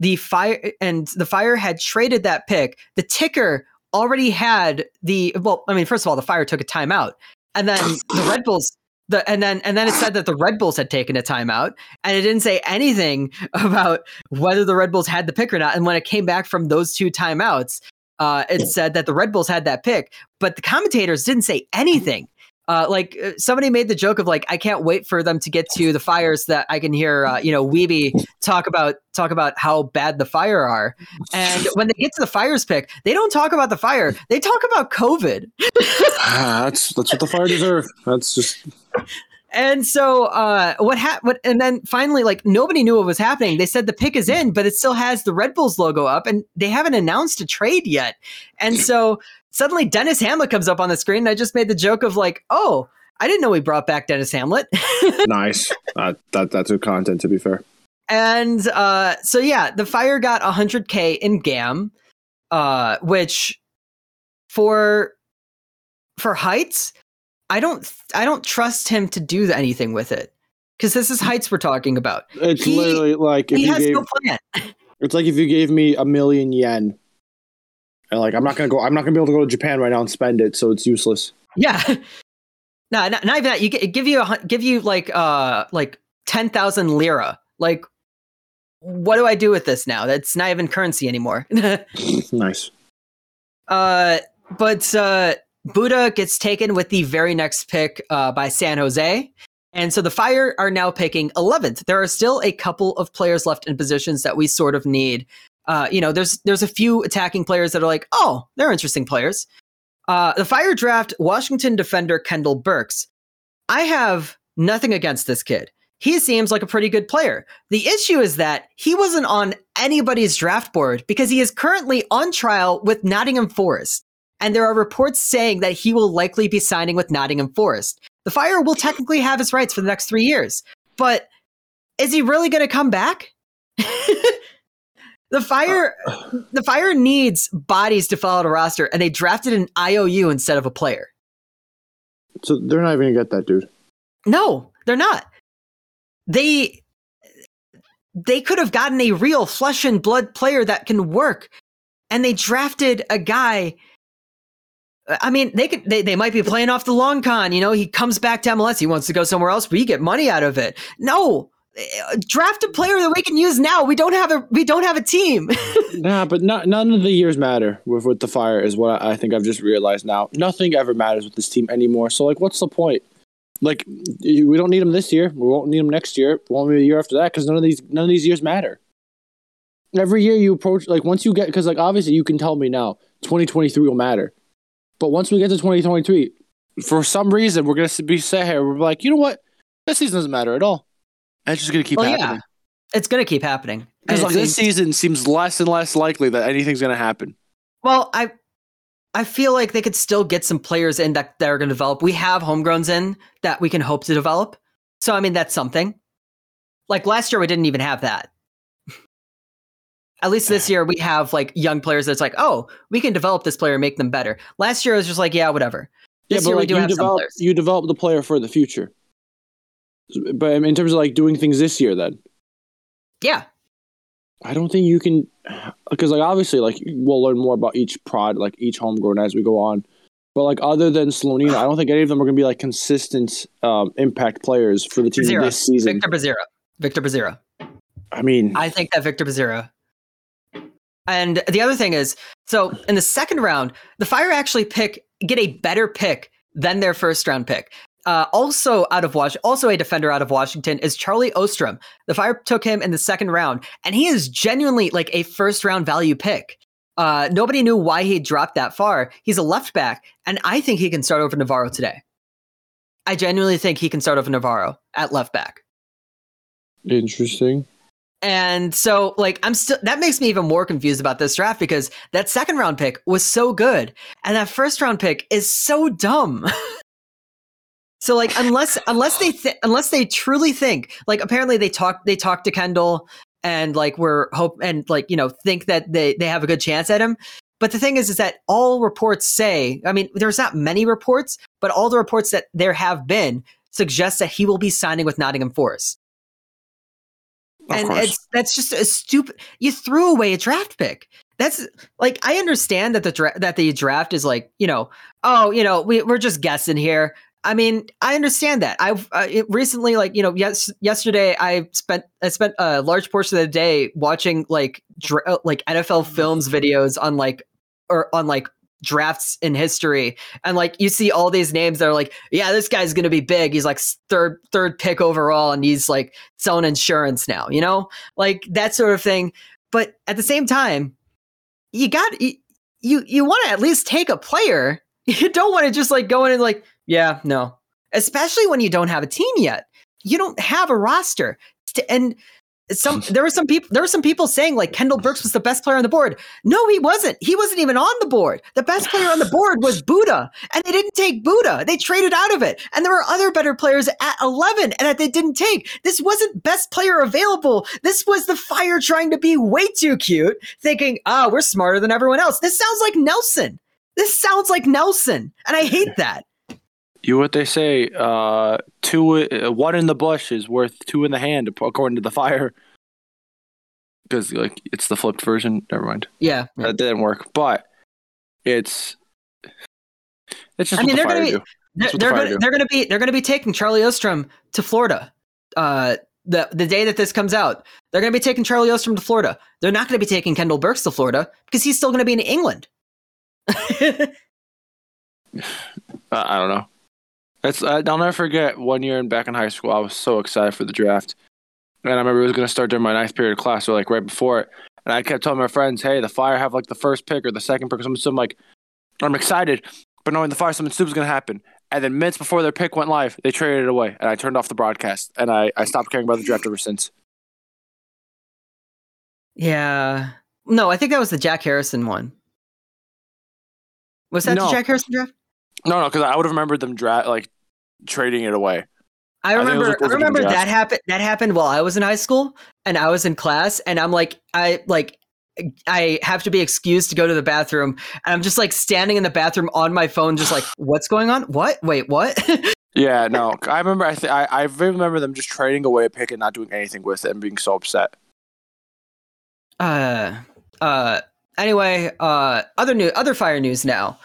the fire and the fire had traded that pick. The ticker already had the well i mean first of all the fire took a timeout and then the red bulls the, and then and then it said that the Red Bulls had taken a timeout, and it didn't say anything <laughs> about whether the Red Bulls had the pick or not. And when it came back from those two timeouts, uh, it said that the Red Bulls had that pick, but the commentators didn't say anything. Uh, like uh, somebody made the joke of like, I can't wait for them to get to the fires that I can hear, uh, you know, Weeby talk about talk about how bad the fire are. And <laughs> when they get to the fires pick, they don't talk about the fire; they talk about COVID. Ah, that's that's what the fire deserve. That's just And so uh what ha- what and then finally like nobody knew what was happening. They said the pick is in, but it still has the Red Bulls logo up and they haven't announced a trade yet. And so suddenly Dennis Hamlett comes up on the screen and I just made the joke of like, "Oh, I didn't know we brought back Dennis Hamlett." <laughs> nice. Uh, that that's good content. To be fair. and uh so yeah, the Fire got 100k in GAM uh which for for Heitz, I don't I don't trust him to do anything with it. Cuz this is Heitz we're talking about. It's He- literally like if he has gave no plan. it's like if you gave me a million yen. And like I'm not gonna go. I'm not gonna be able to go to Japan right now and spend it, so it's useless. Yeah. <laughs> No, not, not even that. You get, give you a, give you like uh like ten thousand lira. Like, what do I do with this now? That's not even currency anymore. <laughs> nice. uh, but uh, Bouda gets taken with the very next pick uh, by San Jose. And so the Fire are now picking 11th. There are still a couple of players left in positions that we sort of need. Uh, you know, there's there's a few attacking players that are like, oh, they're interesting players. Uh, the Fire draft Washington defender Kendall Burks. I have nothing against this kid. He seems like a pretty good player. The issue is that he wasn't on anybody's draft board because he is currently on trial with Nottingham Forest. And there are reports saying that he will likely be signing with Nottingham Forest. The Fire will technically have his rights for the next three years. But is he really going to come back? <laughs> the Fire the Fire needs bodies to fill out a roster, and they drafted an IOU instead of a player. So they're not even gonna get that dude. No, they're not. They they could have gotten a real flesh and blood player that can work, and they drafted a guy. I mean, they could they, they might be playing off the long con. You know, he comes back to MLS. He wants to go somewhere else. We get money out of it. No, Uh, draft a player that we can use now. We don't have a we don't have a team. <laughs> Nah, but not, none of the years matter with with the fire is what I, I think I've just realized now. Nothing ever matters with this team anymore. So like, what's the point? Like we don't need them this year. We won't need them next year. We won't need the year after that because none of these none of these years matter. Every year you approach like once you get because like obviously you can tell me now 2023 will matter, but once we get to 2023, for some reason we're gonna be set here. We're like, you know what, this season doesn't matter at all. It's just gonna keep Well, happening. yeah. It's going to keep happening. Because like this season seems less and less likely that anything's gonna happen. Well, I I feel like they could still get some players in that, that are going to develop. We have homegrowns in that we can hope to develop. So I mean that's something. Like last year we didn't even have that. <laughs> At least this year we have like young players that's like, "Oh, we can develop this player and make them better." Last year it was just like, "Yeah, whatever." Yeah, but year we like do you have some develop players. you develop the player for the future. But in terms of like doing things this year, then Yeah. I don't think you can because like obviously like we'll learn more about each prod like each homegrown as we go on. But like other than Slonina, I don't think any of them are gonna be like consistent um, impact players for the team Bezerra. this season. Victor Bezerra. Victor Bezerra. I mean, I think that Victor Bezerra. And the other thing is, so in the second round, the Fire actually pick get a better pick than their first round pick. Uh, also out of Wash, also a defender out of Washington is Charlie Ostrem. The Fire took him in the second round, and he is genuinely like a first round value pick. Uh, nobody knew why he dropped that far. He's a left back, and I think he can start over Navarro today. I genuinely think he can start over Navarro at left back. interesting. And so, like, I'm still that makes me even more confused about this draft because that second round pick was so good, and that first round pick is so dumb. <laughs> so, like, unless unless they th- unless they truly think, like, apparently they talk they talked to Kendall and like we're hope and like you know think that they they have a good chance at him. But the thing is, is that all reports say, I mean, there's not many reports, but all the reports that there have been suggest that he will be signing with Nottingham Forest Of and course. it's that's just a stupid. You threw away a draft pick. That's like I understand that the dra- that the draft is like you know oh you know we we're just guessing here. I mean I understand that. I've uh, it recently like you know yes yesterday I spent I spent a large portion of the day watching like dra- uh, like NFL films videos on like or on like drafts in history and like you see all these names that are like yeah this guy's gonna be big he's like third third pick overall and he's like selling insurance now, you know? Like that sort of thing. But at the same time, you got you you, you want to at least take a player. <laughs> You don't want to just like go in and like, yeah, no. Especially when you don't have a team yet. You don't have a roster. And some <laughs> there were some people there were some people saying like Kendall Burks was the best player on the board. No, he wasn't. He wasn't even on the board. The best player on the <sighs> board was Bouda, and they didn't take Bouda. They traded out of it. And there were other better players at 11 and that they didn't take. This wasn't best player available. This was the fire trying to be way too cute, thinking, "Ah, we're smarter than everyone else." This sounds like Nelson. This sounds like Nelson, and I hate <laughs> that. You what they say? Uh, two, uh, one in the bush is worth two in the hand, according to the fire. Because like it's the flipped version. Never mind, Yeah. that didn't work. But it's it's just I mean, the they're gonna be- They're, That's what the they're Fire gonna do. they're gonna be they're gonna be taking Charlie Ostrem to Florida. Uh, the the day that this comes out, they're gonna be taking Charlie Ostrem to Florida. They're not gonna be taking Kendall Burks to Florida because he's still gonna be in England. <laughs> Uh, I don't know. It's I, I'll never forget one year in back in high school. I was so excited for the draft, and I remember it was going to start during my ninth period of class, or like right before it. And I kept telling my friends, "Hey, the Fire have like the first pick or the second pick something." So I'm like, I'm excited, but knowing the Fire, something stupid's going to happen. And then minutes before their pick went live, they traded it away, and I turned off the broadcast, and I, I stopped caring about the draft ever since. yeah. No, I think that was the Jack Harrison one. Was that No. the Jack Harrison draft? No, no, because I would have remembered them draft like trading it away. I I remember. I Blizzard remember draft. that happened. That happened while I was in high school, and I was in class, and I'm like, I like, I have to be excused to go to the bathroom, and I'm just like standing in the bathroom on my phone, just like, <sighs> what's going on? What? Wait, what? <laughs> Yeah, no, I remember. I th- I I remember them just trading away a pick and not doing anything with it and being so upset. uh, uh. Anyway, uh, other new, other fire news now.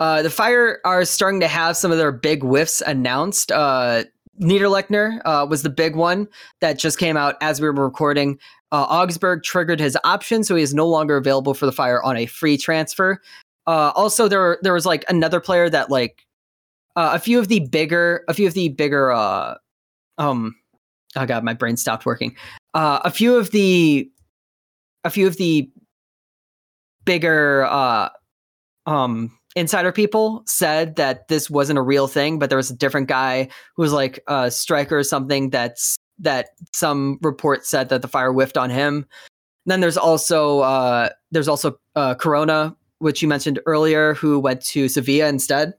Uh, the fire are starting to have some of their big whiffs announced. Uh, Niederlechner uh, was the big one that just came out as we were recording. Uh, Augsburg triggered his option, so he is no longer available for the Fire on a free transfer. Uh, also, there there was like another player that like uh, a few of the bigger, a few of the bigger, uh, um, oh god, my brain stopped working. Uh, a few of the, a few of the bigger, uh, um, insider people said that this wasn't a real thing, but there was a different guy who was like a striker or something that's that some report said that the fire whiffed on him. then there's also uh, there's also uh, Corona, which you mentioned earlier, who went to Sevilla instead.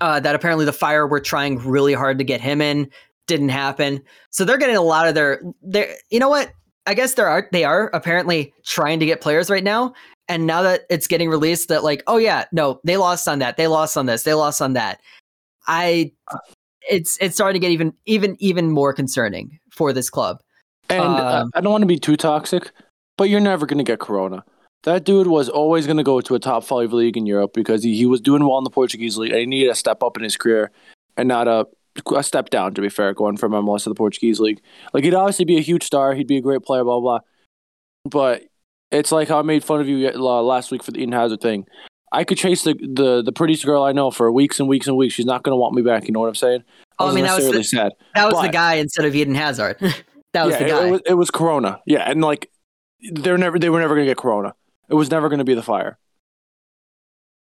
Uh, that apparently the fire were trying really hard to get him in, didn't happen. So they're getting a lot of their their. You know what? I guess there are they are apparently trying to get players right now. And now that it's getting released, that like, oh yeah, no, they lost on that, they lost on this, they lost on that. I, it's it's starting to get even even even more concerning for this club. And uh, Um, I don't want to be too toxic, but you're never going to get Corona. That dude was always going to go to a top five league in Europe because he, he was doing well in the Portuguese league and he needed a step up in his career and not a, a step down, to be fair, going from MLS to the Portuguese league. Like, he'd obviously be a huge star. He'd be a great player, blah, blah. But it's like how I made fun of you uh, last week for the Eden Hazard thing. I could chase the, the, the prettiest girl I know for weeks and weeks and weeks. She's not going to want me back. You know what I'm saying? Oh, I mean, that was the- sad. that was the guy instead of Eden Hazard. <laughs> that was yeah, the guy. It, was, it was Corona. Yeah, and like they're never they were never gonna get Corona. It was never gonna be the fire.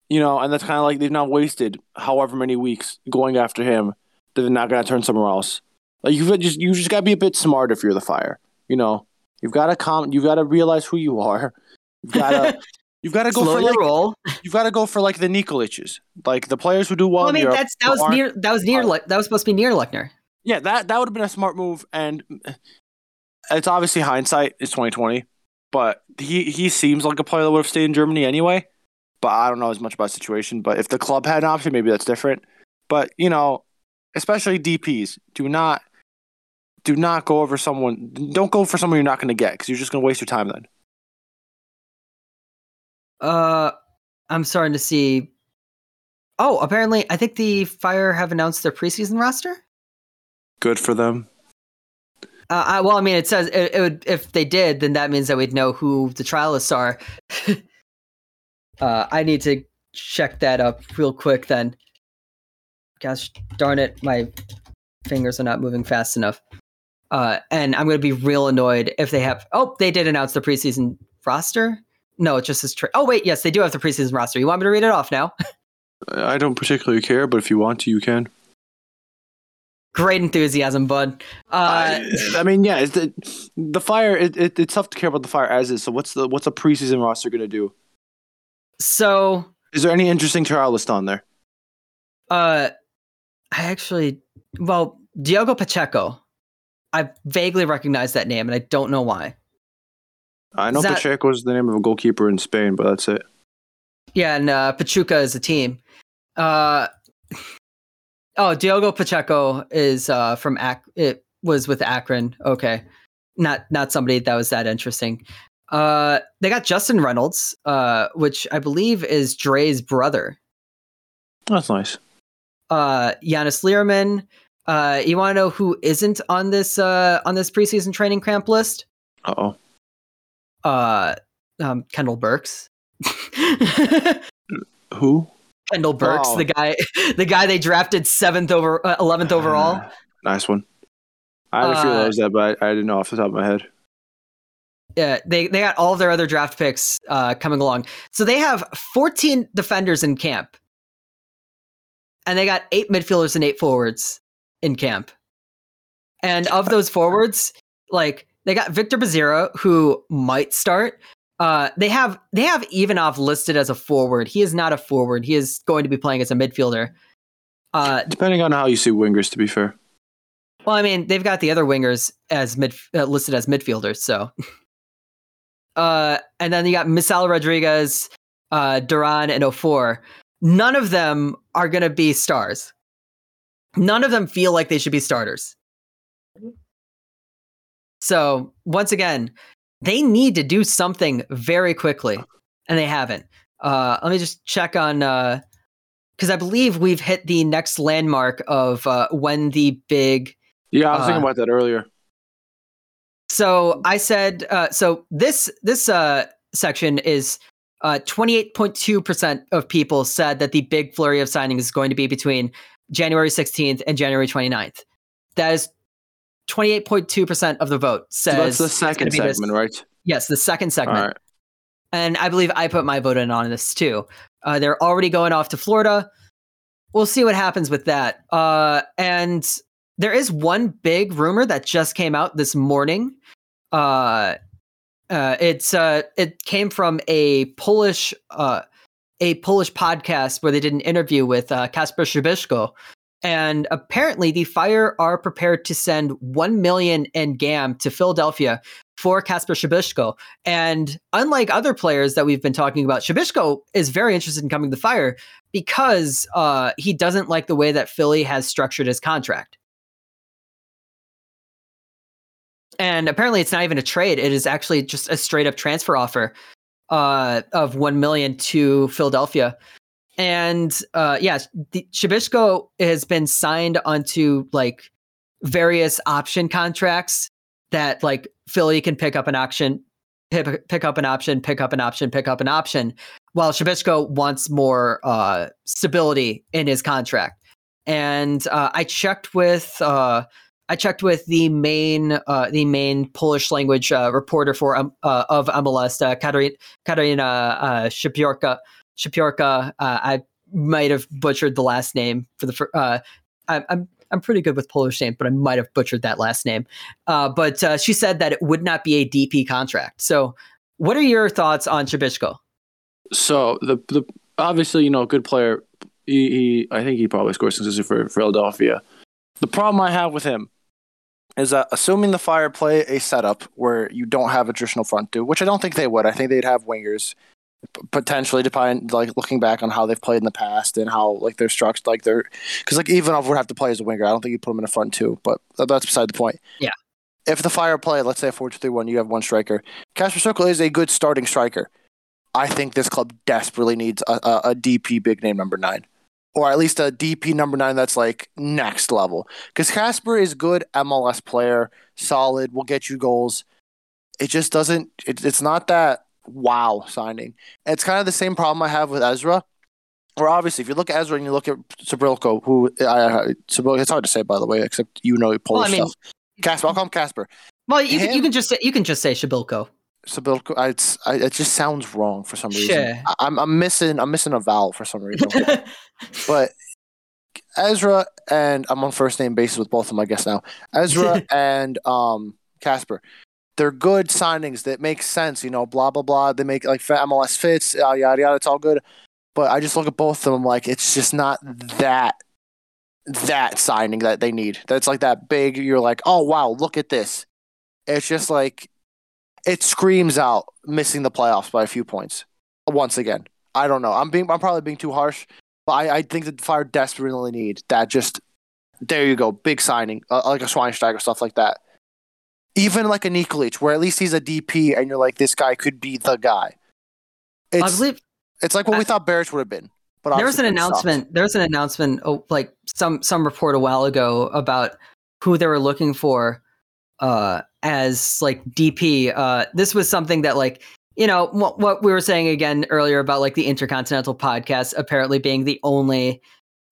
You know, and that's kind of like they've now wasted however many weeks going after him they're not gonna turn somewhere else. Like you've just you just gotta be a bit smart if you're the fire. You know, you've got to com you've got to realize who you are. You've got to <laughs> you've got to go Slow for your like roll. you've got to go for like the Nikoliches, like the players who do well. Well, I in mean, Europe that's that was near that was near Le- that was supposed to be near Luckner. Yeah, that that would have been a smart move, and it's obviously hindsight. It's twenty twenty, but he he seems like a player that would have stayed in Germany anyway. But I don't know as much about the situation. But if the club had an option, maybe that's different. But you know, especially DPS, do not do not go over someone. Don't go for someone you're not going to get because you're just going to waste your time then. Uh, I'm starting to see. Oh, apparently, I think the Fire have announced their preseason roster. Good for them. Uh, I, well, I mean, it says it, it would. If they did, then that means that we'd know who the trialists are. <laughs> uh, I need to check that up real quick. Then, gosh darn it, my fingers are not moving fast enough. Uh, and I'm going to be real annoyed if they have. Oh, they did announce the preseason roster. No, it just says. Tra- oh wait, yes, they do have the preseason roster. You want me to read it off now? <laughs> I don't particularly care, but if you want to, you can. Great enthusiasm, bud. Uh, I, I mean, yeah, it's the the fire. It, it, it's tough to care about the fire as is. So what's the what's a preseason roster going to do? so Is there any interesting trial list on there? Uh, I actually, well, Diogo Pacheco. I vaguely recognize that name, and I don't know why. I know that- Pacheco is the name of a goalkeeper in Spain, but that's it. Yeah, and uh, Pachuca is a team. Uh, <laughs> oh, Diogo Pacheco is uh, from Ac- It was with Akron. Okay, not not somebody that was that interesting. Uh, they got Justin Reynolds, uh, which I believe is Dre's brother. That's nice. Uh Giannis Learman. Uh you want to know who isn't on this uh on this preseason training camp list? Uh oh. Uh um Kendall Burks. <laughs> Who? Kendall Burks, Oh. the guy <laughs> the guy they drafted 7th over uh, 11th overall. Nice one. I had a few Uh, of that, but I, I didn't know off the top of my head. Yeah, they they got all of their other draft picks uh coming along. So they have 14 defenders in camp. And they got 8 midfielders and 8 forwards in camp. And of those forwards, like they got Victor Bezerra who might start. Uh they have they have Ivanov listed as a forward. He is not a forward. He is going to be playing as a midfielder. Uh Depending on how you see wingers, to be fair. well, I mean, they've got the other wingers as mid uh, listed as midfielders, so. <laughs> uh, and then you got Misal Rodriguez, uh, Duran, and Offor. None of them are going to be stars. None of them feel like they should be starters. So once again, they need to do something very quickly, and they haven't. Uh, let me just check on because I believe we've hit the next landmark of uh, when the big Yeah, I was Uh, thinking about that earlier. So I said, uh, so this this uh, section is uh, 28.2% of people said that the big flurry of signings is going to be between January 16th and January 29th. That is 28.2% of the vote says So that's the second gonna this- segment, right? Yes, the second segment. Right. And I believe I put my vote in on this too. Uh, they're already going off to Florida. We'll see what happens with that. Uh, and there is one big rumor that just came out this morning. Uh, uh, it's uh, it came from a Polish uh, a Polish podcast where they did an interview with uh, Kacper Przybyłko, and apparently the Fire are prepared to send one million in GAM to Philadelphia for Kacper Przybyłko. And unlike other players that we've been talking about, Przybyłko is very interested in coming to Fire because uh, he doesn't like the way that Philly has structured his contract. And apparently, it's not even a trade; it is actually just a straight up transfer offer uh, of one million to Philadelphia. And uh, yeah, the, Przybyłko has been signed onto like various option contracts that like Philly can pick up an option, pick, pick up an option, pick up an option, pick up an option, while Przybyłko wants more uh, stability in his contract. And uh, I checked with uh, I checked with the main uh, the main Polish language uh, reporter for um, uh, of MLS, uh, Katarina, Katarina uh. Shapiorka. Uh, I might have butchered the last name for the. Uh, I, I'm I'm pretty good with Polish names, but I might have butchered that last name. Uh, but she said that it would not be a DP contract. So, what are your thoughts on Przybyłko? So the the obviously you know good player. He, he I think he probably scores consistently for Philadelphia. The problem I have with him is that assuming the Fire play a setup where you don't have a traditional front two, which I don't think they would. I think they'd have wingers potentially, depending like looking back on how they've played in the past and how like they're structured, like they're because like Ivanov would have to play as a winger. I don't think you put him in a front two, but that's beside the point. Yeah. If the Fire play, let's say a four two three one, you have one striker. Casper Circle is a good starting striker. I think this club desperately needs a, a, a DP big name number nine, or at least a DP number nine that's like next level. Because Casper is good MLS player, solid, will get you goals. It just doesn't. It, it's not that wow signing. It's kind of the same problem I have with Ezra. Or obviously, if you look at Ezra and you look at Sabrilko, who I, Sabrilko, it's hard to say by the way, except you know Polish I mean- stuff. Casper, I'll call him Casper. Well, you, can, you can just say, you can just say Shabilko. Sabrilko, I, it's, I, it just sounds wrong for some reason. Sure. I, I'm, I'm missing, I'm missing a vowel for some reason. <laughs> but Ezra and I'm on first name basis with both of them, I guess now. Ezra <laughs> and um Casper, they're good signings that make sense. You know, blah blah blah. They make like MLS fits, yada yada yada. It's all good. But I just look at both of them like it's just not that that signing that they need. That's like that big. You're like, oh wow, look at this. It's just like it screams out missing the playoffs by a few points. Once again, I don't know. I'm being I'm probably being too harsh, but I, I think that the Fire desperately need that. Just there you go, big signing uh, like a Schweinsteiger stuff like that. Even like a Nikolic, where at least he's a DP, and you're like, this guy could be the guy. I It's believe it's like what we thought Barrett would have been. But there was an announcement. There was an announcement, oh, like some some report a while ago about who they were looking for uh, as like DP. Uh, this was something that like you know what, what we were saying again earlier about like the Intercontinental podcast apparently being the only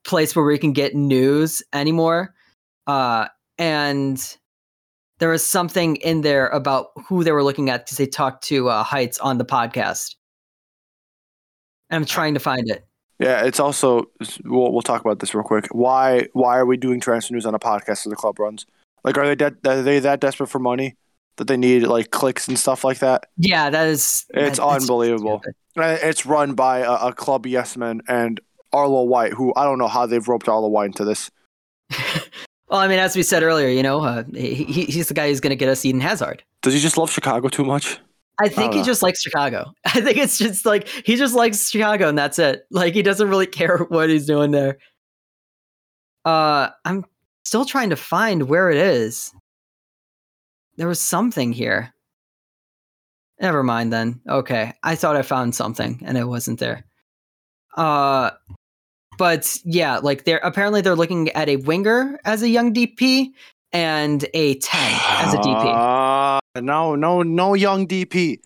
place where we can get news anymore. Uh, and there was something in there about who they were looking at because they talked to uh, Heitz on the podcast. I'm trying to find it. Yeah, it's also we'll we'll talk about this real quick. Why why are we doing transfer news on a podcast as the club runs? Like, are they de- are they that desperate for money that they need like clicks and stuff like that? Yeah, that is. It's that- unbelievable. It's run by a, a club yes man and Arlo White, who I don't know how they've roped Arlo White into this. <laughs> Well, I mean, as we said earlier, you know, uh, he, he- he's the guy who's going to get us Eden Hazard. Does he just love Chicago too much? I think don't he know. just likes Chicago. <laughs> I think it's just like he just likes Chicago, and that's it. Like he doesn't really <laughs> care what he's doing there. Uh, I'm still trying to find where it is. There was something here. Never mind then. Okay, I thought I found something, and it wasn't there. Uh, but yeah, like they're apparently they're looking at a winger as a young DP and a ten as a DP. Uh, no, no, no young DP.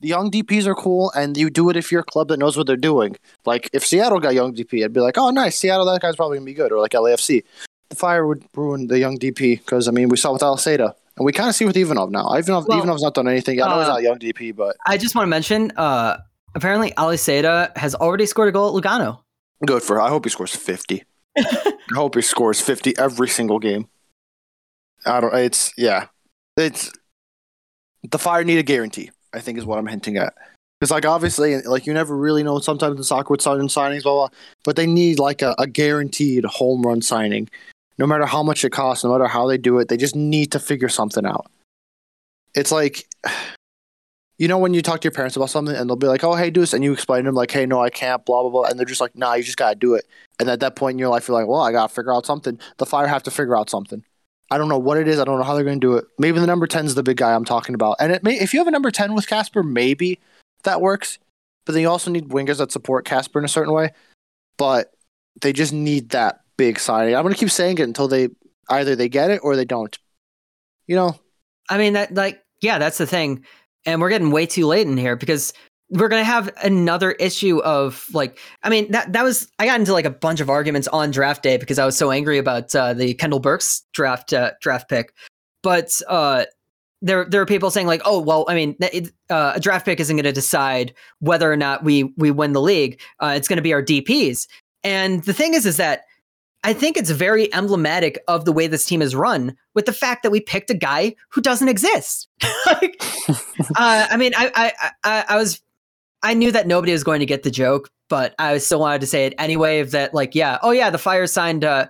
the young DPs are cool, and you do it if you're a club that knows what they're doing. Like if Seattle got young DP, I'd be like, oh nice, Seattle, that guy's probably gonna be good, or like LAFC. The Fire would ruin the young DP because I mean we saw with Aliseda, and we kind of see with Ivanov now. Ivanov, Well, Ivanov's not done anything. I know he's uh, not a young DP, but I just want to mention, uh, apparently Aliseda has already scored a goal at Lugano. good for. Her. I hope he scores fifty. <laughs> I hope he scores fifty every single game. I don't. It's yeah. It's the Fire need a guarantee. I think is what I'm hinting at. Because like obviously, like you never really know. Sometimes in soccer with sudden signings, blah blah. But they need like a, a guaranteed home run signing, no matter how much it costs, no matter how they do it. They just need to figure something out. It's like, <sighs> you know, when you talk to your parents about something and they'll be like, "Oh, hey, do this," and you explain to them like, "Hey, no, I can't," blah blah blah, and they're just like, "Nah, you just gotta do it." And at that point in your life, you're like, "Well, I gotta figure out something." The Fire have to figure out something. I don't know what it is. I don't know how they're going to do it. Maybe the number 10 is the big guy I'm talking about. And it may, if you have a number 10 with Casper, maybe that works. But then you also need wingers that support Casper in a certain way. But they just need that big signing. I'm going to keep saying it until they either they get it or they don't. You know, I mean, that like, yeah, that's the thing. And we're getting way too late in here because we're gonna have another issue of like, I mean, that that was I got into like a bunch of arguments on draft day because I was so angry about uh, the Kendall Burks draft uh, draft pick. But uh, there there are people saying like, oh well, I mean, it, uh, a draft pick isn't going to decide whether or not we we win the league. Uh, it's going to be our DPS. And the thing is, is that I think it's very emblematic of the way this team is run with the fact that we picked a guy who doesn't exist. <laughs> like, <laughs> uh, I mean, I, I, I, I was, I knew that nobody was going to get the joke, but I still wanted to say it anyway. Of that, like, yeah, oh yeah, the Fire signed uh,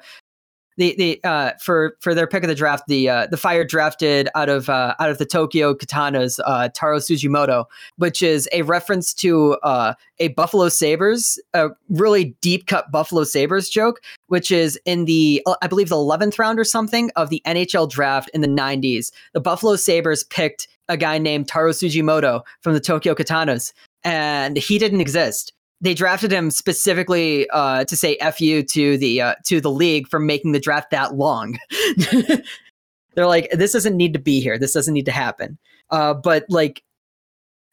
the the uh, for for their pick of the draft. The uh, the Fire drafted out of uh, out of the Tokyo Katanas, uh, Taro Tsujimoto, which is a reference to uh, a Buffalo Sabres, a really deep cut Buffalo Sabres joke, which is in the uh, I believe the eleventh round or something of the NHL draft in the '90s. The Buffalo Sabres picked a guy named Taro Tsujimoto from the Tokyo Katanas, and he didn't exist. They drafted him specifically uh, to say "fu" to the uh, to the league for making the draft that long. <laughs> They're like, this doesn't need to be here. This doesn't need to happen. Uh, but like,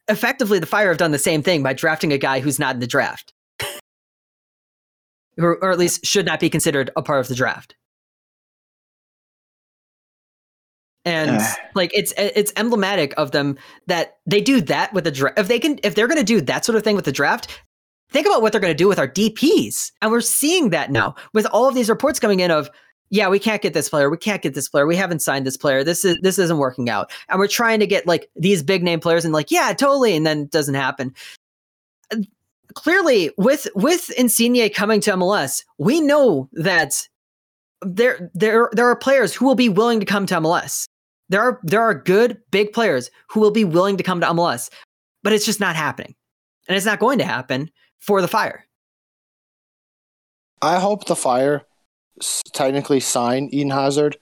effectively, the Fire have done the same thing by drafting a guy who's not in the draft, <laughs> or, or at least should not be considered a part of the draft. and like it's it's emblematic of them that they do that with the draft. If they can, if they're going to do that sort of thing with the draft, think about what they're going to do with our DPS. And we're seeing that now with all of these reports coming in of, yeah, we can't get this player, we can't get this player, we haven't signed this player, this is this isn't working out, and we're trying to get like these big name players, and like, yeah, totally, and then it doesn't happen. Clearly, with with Insigne coming to MLS, we know that there there there are players who will be willing to come to MLS. There are there are good big players who will be willing to come to MLS, but it's just not happening, and it's not going to happen for the Fire. I hope the Fire technically sign Eden Hazard,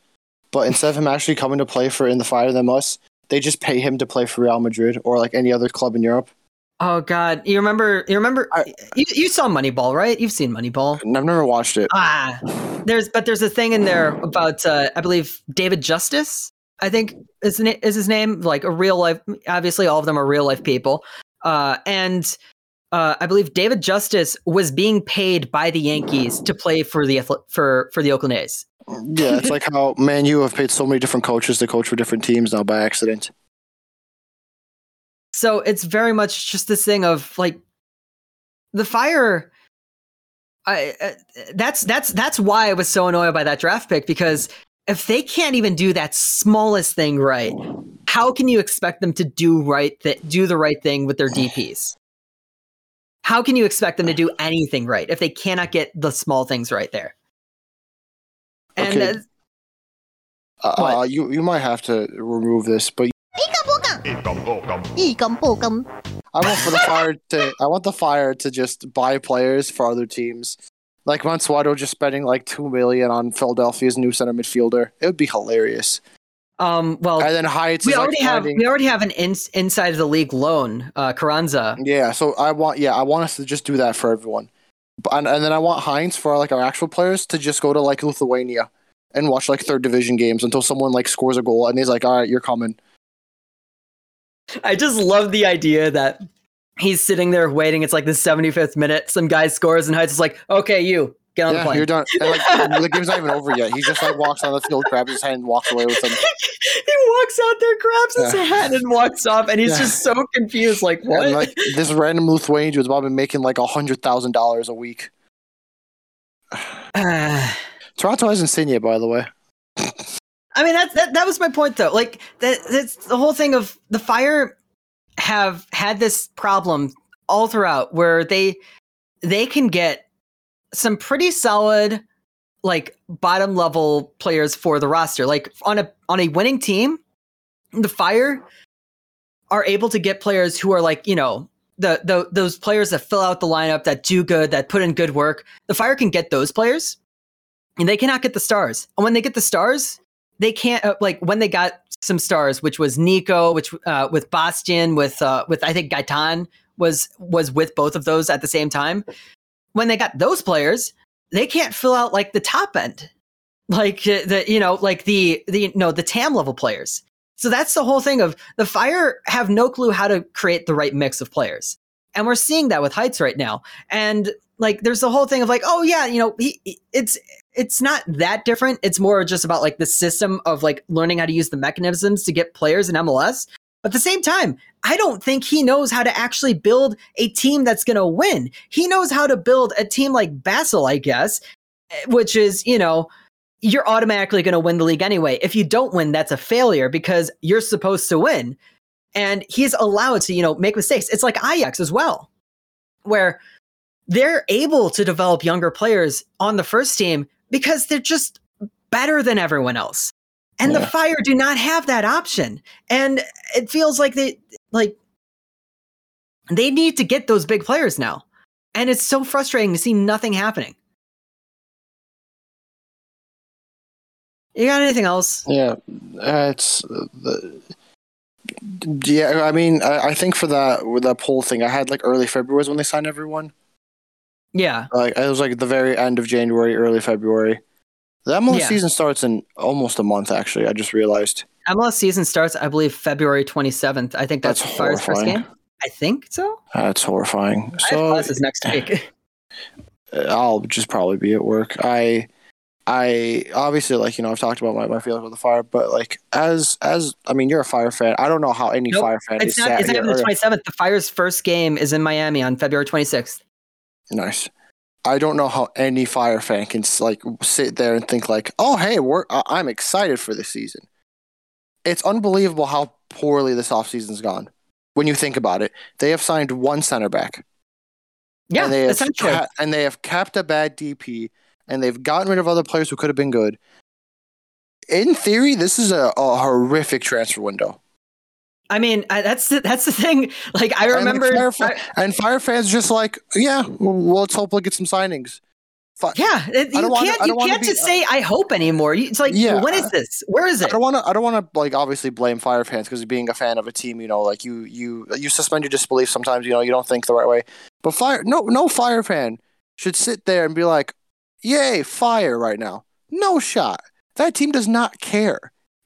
but instead of him actually coming to play for in the Fire than us, they just pay him to play for Real Madrid or like any other club in Europe. Oh God, you remember? You remember? I- you, you saw Moneyball, right? You've seen Moneyball. I've never watched it. Ah, there's but there's a thing in there about uh, I believe David Justice. I think is is his name like a real life. Obviously, all of them are real life people. Uh, and uh, I believe David Justice was being paid by the Yankees to play for the for for the Oakland A's. Yeah, it's <laughs> like how Man you have paid so many different coaches to coach for different teams now by accident. So it's very much just this thing of like the fire. I uh, that's that's that's why I was so annoyed by that draft pick because if they can't even do that smallest thing right, how can you expect them to do right th- do the right thing with their DPS? How can you expect them to do anything right if they cannot get the small things right there? And okay. Uh, uh, you you might have to remove this, but I want for the fire <laughs> to I want the fire to just buy players for other teams. Like Mansueto just spending like two million on Philadelphia's new center midfielder. It would be hilarious um, well, And then Heitz we is like already have finding- we already have an ins inside of the league loan, uh, Carranza. Yeah, so I want yeah, I want us to just do that for everyone. And, and then I want Heitz for like our actual players to just go to like Lithuania and watch like third division games until someone like scores a goal and he's like, All right, you're coming. I just love the idea that he's sitting there waiting. It's like the 75th minute. Some guy scores, and Heitz is like, "Okay, you get on the plane." you're done. And, like, <laughs> the game's not even over yet. He just like walks on the field, grabs his hand, and walks away with him. <laughs> he walks out there, grabs his Yeah. hat, and walks off, and he's Yeah. just so confused. Like, what? And like this random Lithuanian who's probably making like a hundred thousand dollars a week. <sighs> Toronto has Insigne, by the way. I mean, that's that, that was my point, though. Like, that, that's the whole thing of the Fire have had this problem all throughout where they they can get some pretty solid like bottom level players for the roster. Like on a on a winning team, the Fire are able to get players who are like, you know, the, the those players that fill out the lineup, that do good, that put in good work. The Fire can get those players, and they cannot get the stars. And when they get the stars, they can't uh, like when they got some stars, which was Nico, which uh, with Bastian, with uh, with I think Gaitan was was with both of those at the same time. When they got those players, they can't fill out like the top end, like uh, the you know like the the no the TAM level players. So that's the whole thing of the Fire have no clue how to create the right mix of players, and we're seeing that with Heitz right now. And like, there's the whole thing of like, oh yeah, you know, he, he- it's it's not that different. It's more just about like the system of like learning how to use the mechanisms to get players in MLS. At the same time, I don't think he knows how to actually build a team that's going to win. He knows how to build a team like Basel, I guess, eh, which is, you know, you're automatically going to win the league anyway. If you don't win, that's a failure because you're supposed to win. And he's allowed to, you know, make mistakes. It's like Ajax as well, where they're able to develop younger players on the first team because they're just better than everyone else. And the Fire do not have that option. And it feels like they like they need to get those big players now. And it's so frustrating to see nothing happening. You got anything else? Yeah, uh, it's uh, the. Yeah, I mean, I, I think for that with that poll thing, I had like early February was when they signed everyone. Yeah. Like it was like the very end of January, early February. The MLS Yeah. season starts in almost a month. Actually, I just realized. MLS season starts, I believe, February 27th. I think that's, That's the Fire's first game. I think so. That's horrifying. I have So classes next <laughs> week. I'll just probably be at work. I, I obviously like you know I've talked about my, my feelings with the fire, but like as as I mean you're a fire fan. I don't know how any Nope, fire fan it's is not, it's not even the 27th. The Fire's first game is in Miami on February 26th. Nice. I don't know how any fire fan can like sit there and think like, "Oh, hey, we're I- I'm excited for this season." It's unbelievable how poorly this offseason's gone. When you think about it, they have signed one center back, Yeah, and they have essentially. ca- and they have capped a bad DP, and they've gotten rid of other players who could have been good. In theory, this is a, a horrific transfer window. I mean, I, that's the, that's the thing. Like I And, remember, Fire fa- and Fire fans just like, yeah, well, let's hopefully get some signings. Yeah, it- you don't wanna- can't you can't be- just uh, say I hope anymore. It's like, Yeah. when is this? Where is it? I don't want to. I don't want to like obviously blame Fire fans because being a fan of a team, you know, like you you you suspend your disbelief sometimes. You know, you don't think the right way. But Fire, no, no Fire fan should sit there and be like, "Yay, Fire!" Right now, no shot. That team does not care,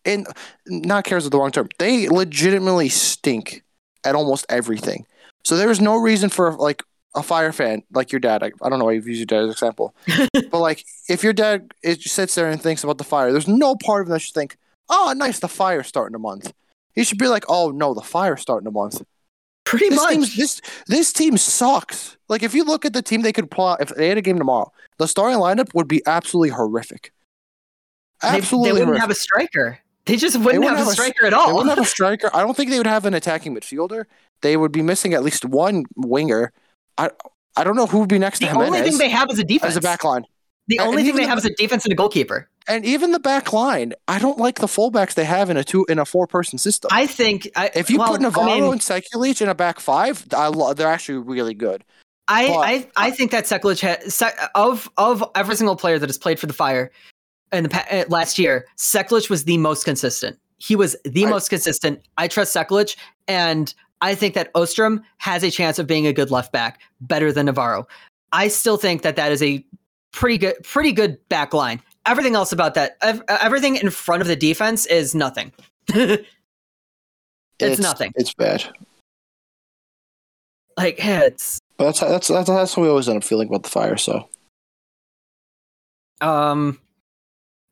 and not cares is the wrong term. They legitimately stink at almost everything. So there is no reason for like a Fire fan like your dad. I, I don't know why you've used your dad as an example, <laughs> but like if your dad it sits there and thinks about the Fire, there's no part of him that should think, "Oh, nice, the Fire's starting a month." He should be like, "Oh no, the Fire's starting a month." Pretty This much. this this team sucks. Like if you look at the team they could pull out, if they had a game tomorrow, the starting lineup would be absolutely horrific. They- Absolutely, they, wouldn't horrific. have a striker. They just wouldn't, wouldn't have, have a striker at They all. wouldn't have a striker. I don't think they would have an attacking midfielder. They would be missing at least one winger. I I don't know who would be next the to him. The only thing they have is a defense. as a back line. the and only thing they the- have is a defense and a goalkeeper. And even the back line, I don't like the fullbacks they have in a two in a four person system. I think I, if you well, put Navarro I mean, and Sekulic in a back five, I lo- they're actually really good. I, But- I I think that Sekulic has of of every single player that has played for the Fire in the pa- uh, last year, Sekulic was the most consistent. He was the I- most consistent. I trust Sekulic, and I think that Ostrem has a chance of being a good left back, better than Navarro. I still think that that is a pretty good pretty good back line. Everything else about that, ev- everything in front of the defense is nothing. <laughs> It's nothing. It's bad. Like yeah, it's But that's that's that's that's what we always end up feeling about the fire. So um,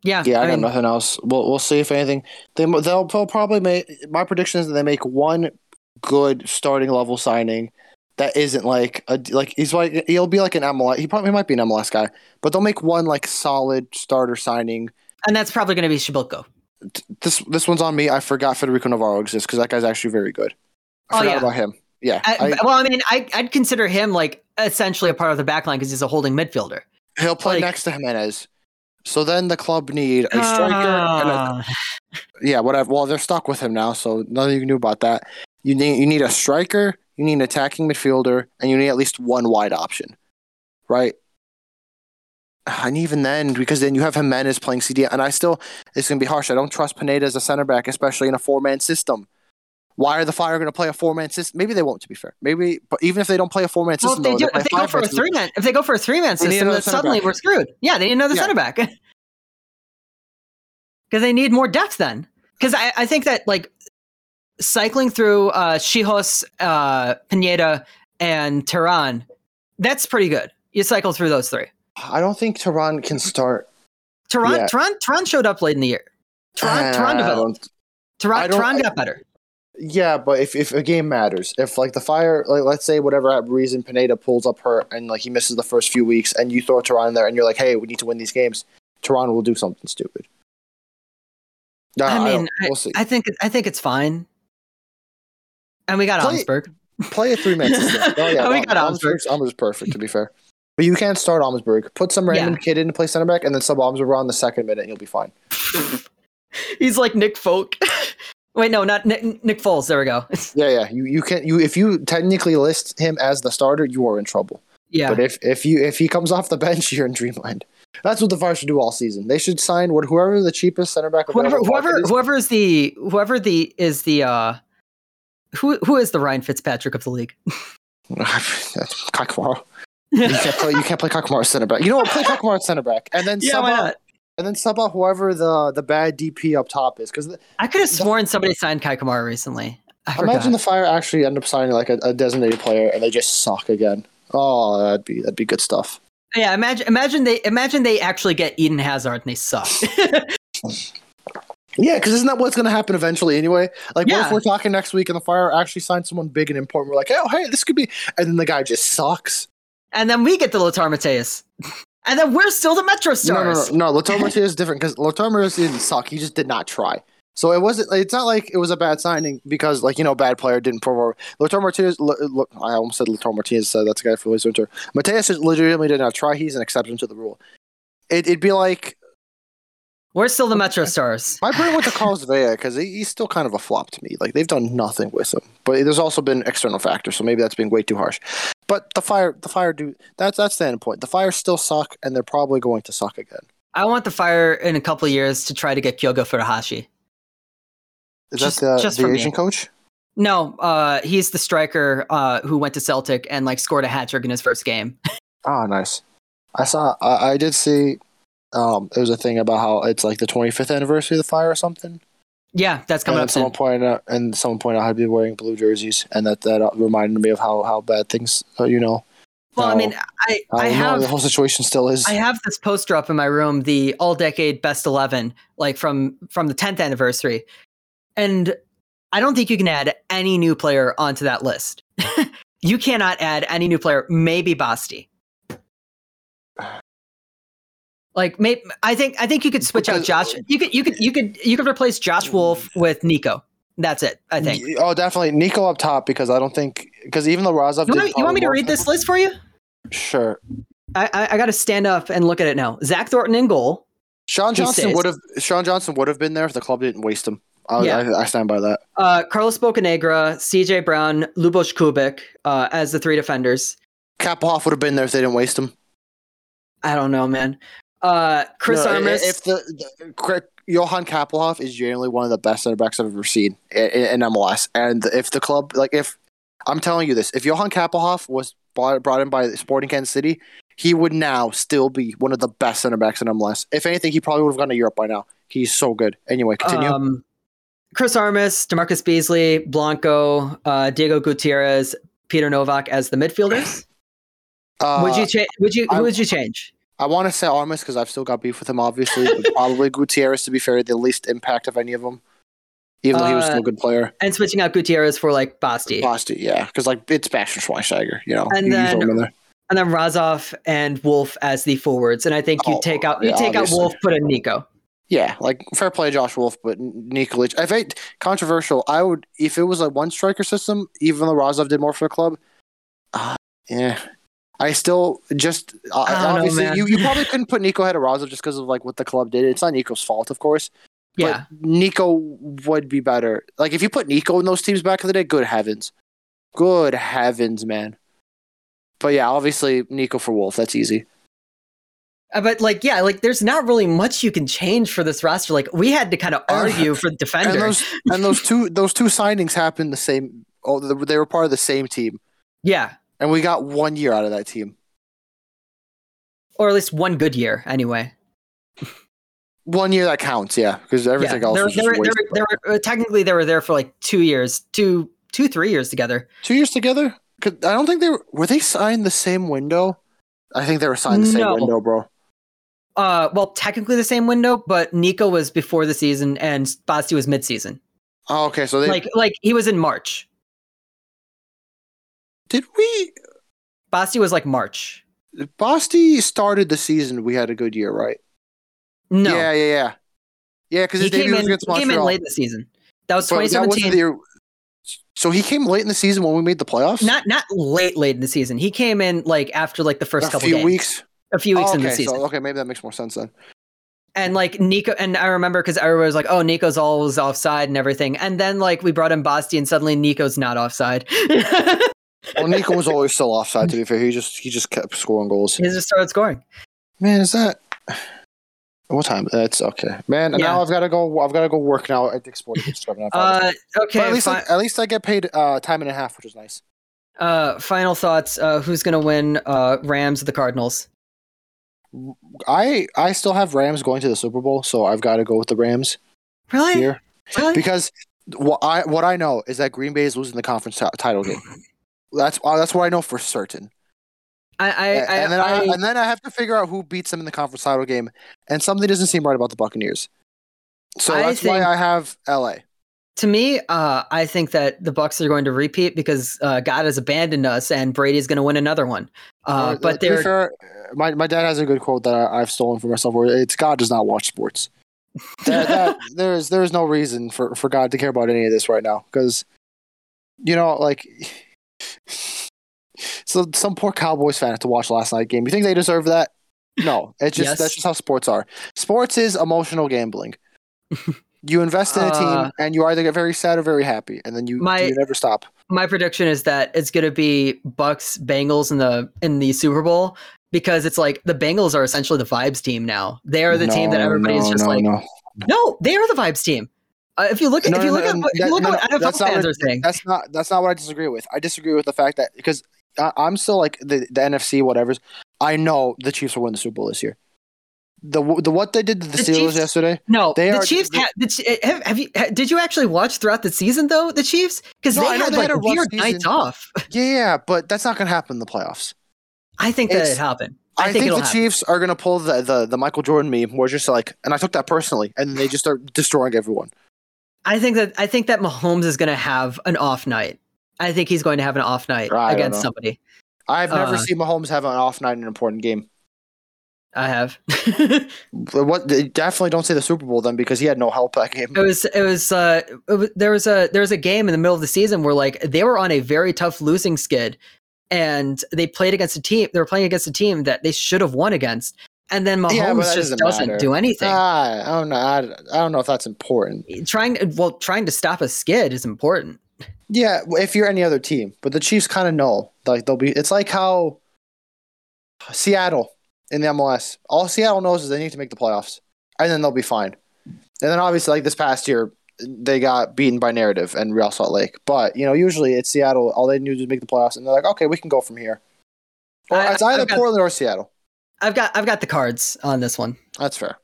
yeah. yeah, I, got mean, nothing else. We'll we'll see if anything. They they'll, they'll probably make. My prediction is that they make one good starting level signing that isn't like a like he's like he'll be like an MLS. He probably might be an MLS guy, but they'll make one like solid starter signing. and that's probably going to be Shibilko. This this one's on me. I forgot Federico Navarro exists because that guy's actually very good. I Oh, forgot yeah. about him. Yeah, I, I- well, I mean, I, I'd consider him like essentially a part of the backline because he's a holding midfielder. he'll play like- next to Giménez. So then the club need a striker and a Ah. yeah, whatever. Well, they're stuck with him now, so nothing you can do about that. You need you need a striker, you need an attacking midfielder, and you need at least one wide option, right? And even then, because then you have Giménez playing CD, and I still it's gonna be harsh. I don't trust Pineda as a center back, especially in a four man system. Why are the Fire going to play a four man system? Maybe they won't. To be fair, maybe, but even if they don't play a four man well, system, if they, though, do, they if they go for a three man, if they go for a three man system, then suddenly back. we're screwed. Yeah, they need another Yeah. center back <laughs> because they need more depth then. Because I, I think that like cycling through uh, Czichos, uh, Pineda, and Terán, that's pretty good. You cycle through those three. I don't think Terán can start. Terán, Terán, Terán showed up late in the year. Terán, Terán Uh, I developed. Terán, Terán I- got better. Yeah, but if, if a game matters, if like the fire, like let's say whatever reason Pineda pulls up hurt and like he misses the first few weeks, and you throw Terán in there, and you're like, hey, we need to win these games, Terán will do something stupid. No, I mean, don't- we'll see. I think I think it's fine. And we got Play- Augsburg. Play a three man system. <laughs> Oh yeah, We got Omsberg's Omsberg's perfect to be fair, but you can't start Omsberg. Put some random Yeah. kid in to play center back, and then sub Omsberg on the second minute, and you'll be fine. <laughs> He's like Nick Folk. <laughs> Wait, no, not Nick, Nick Foles. There we go. <laughs> Yeah, yeah. You you can you if you technically list him as the starter, you are in trouble. yeah. But if if you if he comes <laughs> off the bench, you're in dreamland. That's what the Fire should do all season. They should sign what whoever the cheapest center back. whoever whoever is. whoever is the whoever the is the uh who who is the Ryan Fitzpatrick of the league? <laughs> That's Kakamaru. You can't play. You can't play Kakamaru center back. You know what? Play Kakamaru at center back, and then yeah, not? And then sub out whoever the the bad DP up top is. Because I could have sworn somebody signed Kei Kamara recently. I imagine the Fire actually end up signing like a, a designated player, and they just suck again. Oh, that'd be that'd be good stuff. yeah, imagine imagine they imagine they actually get Eden Hazard and they suck. <laughs> Yeah, because isn't that what's going to happen eventually anyway? Like, what Yeah. if we're talking next week and the Fire actually signs someone big and important? We're like, oh, hey, this could be, and then the guy just sucks. and then we get the Lothar Matthäus. <laughs> And then we're still the Metro No, Stars. no, no, no. Lothar Martinez is different because Martinez didn't suck. He just did not try. So it wasn't. It's not like it was a bad signing because, like you know, bad player didn't perform. Lothar Martinez. Lo, lo, I almost said Lothar Martinez. So that's a guy for Luis Winter. Matthäus legitimately did not try. He's an exception to the rule. It, it'd be like We're still the Metro Stars. my brain went to Carlos <laughs> Vea because he, he's still kind of a flop to me. Like they've done nothing with him, but there's also been external factors, so maybe that's being way too harsh. But the fire, the fire do that's that's the end point. The fire still suck, and they're probably going to suck again. I want the Fire in a couple of years to try to get Kyogo Furuhashi. Is Just- that the, just the for me. Asian coach? No, uh, he's the striker uh, who went to Celtic and like scored a hat trick in his first game. Oh, <laughs> nice. I saw. I, I did see. Um, there was a thing about how it's like the 25th anniversary of the fire or something. Yeah, that's coming and up someone pointed out, and someone pointed out how to be wearing blue jerseys, and that that uh, reminded me of how how bad things, uh, you know, Well, I mean, I I have the whole situation still is. I have this poster up in my room, the all decade best eleven, like from from the tenth anniversary, and I don't think you can add any new player onto that list. <laughs> you cannot add any new player. Maybe Basti. Like, maybe I think I think you could switch out Josh. You could you could you could you could replace Josh Wolff with Nico. That's it. I think. Oh, definitely Nico up top because I don't think because even though Razov You did want, me, you want me to read this list for you? Sure. I, I, I got to stand up and look at it now. Zach Thornton in goal. Sean Johnson would have Sean Johnson would have been there if the club didn't waste him. I, Yeah. I, I stand by that. Uh, Carlos Bocanegra, CJ Brown, Lubos Kubik uh, as the three defenders. Kappelhof would have been there if they didn't waste him. I don't know, man. Uh, Chris No, i- Armas. If the, the Johan Kappelhof is genuinely one of the best center backs I've ever seen in, in MLS, and if the club like if I'm telling you this, if Johan Kappelhof was brought, brought in by Sporting Kansas City, he would now still be one of the best center backs in MLS. If anything, he probably would have gone to Europe by now. He's so good. Anyway, continue. um, Chris Armas, DaMarcus Beasley, Blanco, uh, Diego Gutierrez, Peter Nowak as the midfielders. Uh, would you change? Would you? I- Who would you change? I want to say Armas because I've still got beef with him, obviously. <laughs> probably Gutierrez, to be fair, the least impact of any of them. Even though he was Uh, still a good player. And switching out Gutierrez for like Basti, Basti, yeah. Because, like, it's Bastian Schweinsteiger, you know. And you, then- throw him in there. and then Razov and Wolff as the forwards. And I think you Oh, take out you yeah, take obviously. out Wolff, put in Nico. Yeah, like, fair play, Josh Wolff, but Nikolic. If it controversial, I would, if it was a one striker system, even though Razov did more for the club, uh, yeah. I still just uh, I know, obviously man. you, you probably couldn't put Nico ahead of Razov just because of like what the club did. It's not Nico's fault, of course. Yeah. But Nico would be better. Like if you put Nico in those teams back in the day, good heavens. Good heavens, man. But yeah, obviously Nico for Wolff, that's easy. Uh, But like, yeah, like there's not really much you can change for this roster. Like we had to kind of <sighs> argue for the defender. those and those two <laughs> those two signings happened the same oh they were part of the same team. yeah. And we got one year out of that team. Or at least one good year anyway. One year that counts, yeah, because everything yeah. else They're, was just they're, they're, they're, technically they were there for like two years, two, two, three years together. Two years together? 'Cause I don't think they were were they signed the same window? I think they were signed the same No. window, bro. Uh, well, technically the same window, but Nico was before the season and Basti was mid-season. Oh, okay, so they like, like he was in March. Did we Basti was like March. Basti started the season. We had a good year, right? No, Yeah, yeah, yeah. Yeah, because he his debut came in. against came in late in the season. That was that 2017. so he came late in the season when we made the playoffs. not not late late in the season. He came in like after like the first a couple few games, weeks. a few weeks Oh, in the season. so okay, maybe that makes more sense then. And like Nico, and I remember because everybody was like, "Oh, Nico's always offside and everything." And then like we brought in Basti, and suddenly Nico's not offside. <laughs> Well, Nico was always still offside. To be fair, he just he just kept scoring goals. he just started scoring. Man, is that what time? That's okay, man. Yeah. Now I've got to go. I've got to go work now at Dick's Sporting Goods. Seven and a half hours. Uh, okay. but at least, fi- I, at least I get paid uh, time and a half, which is nice. uh, final thoughts. Uh, who's gonna win? Uh, Rams or the Cardinals? I I still have Rams going to the Super Bowl, so I've got to go with the Rams Really? here Really? because what I what I know is that Green Bay is losing the conference ti- title game. That's uh, that's what I know for certain. I, I, and then I, I- and then I have to figure out who beats them in the conference title game, and something doesn't seem right about the Buccaneers. So I that's why I have LA. to me, uh, I think that the Bucks are going to repeat because uh, God has abandoned us, and Brady's going to win another one. Uh, Uh, but they're fair, my my dad has a good quote that I, I've stolen for myself. Where it's God does not watch sports. <laughs> That, that, there is there is no reason for, for God to care about any of this right now because, you know, like, so some poor Cowboys fan had to watch last night game. You think they deserve that? No, it's just Yes. that's just how sports are. Sports is emotional gambling. <laughs> you invest in a team Uh, and you either get very sad or very happy, and then you My- you never stop. my prediction is that it's going to be Bucks Bengals in the in the Super Bowl because it's like the Bengals are essentially the vibes team now. They are the team that No, is no, just no, like, no. no, they are the vibes team. Uh, if you look at No, if you no, look no, at what, that- look no, at what no, NFL fans what- are saying. That's not that's not what I disagree with. I disagree with the fact that because I, I'm still like the, the NFC whatever's. I know the Chiefs will win the Super Bowl this year. The the what they did to the, The Steelers Chiefs- yesterday. No, They the are- Chiefs they- had. The, eh, have, have you? ha- Did you actually watch throughout the season though? The Chiefs because No, they had they like had a weird nights off. <laughs> Yeah, yeah, but that's not going to happen in the playoffs. I think that It's- it happened. I, I, think, think, the happen. Chiefs are going to pull the, the the Michael Jordan meme, where just like, and I took that personally, and they just start destroying everyone. I think that I think that Mahomes is going to have an off night. I think he's going to have an off night I against somebody. I've never Uh, seen Mahomes have an off night in an important game. I have. <laughs> What? Definitely don't say the Super Bowl then, because he had no help that game. It was it was uh it was, there was a there was a game in the middle of the season where like they were on a very tough losing skid and they played against a team they were playing against a team that they should have won against and then Mahomes Yeah, just doesn't doesn't do anything. Ah, I don't know. I, I don't know if that's important. trying well trying to stop a skid is important. Yeah, if you're any other team, but the Chiefs kind of know like they'll be. It's like how Seattle in the MLS. All Seattle knows is they need to make the playoffs, and then they'll be fine. And then obviously, like this past year, they got beaten by narrative and Real Salt Lake. But you know, usually it's Seattle. All they need is make the playoffs, and they're like, okay, we can go from here. Or I- it's either got- Portland or Seattle. I've got I've got the cards on this one. That's fair.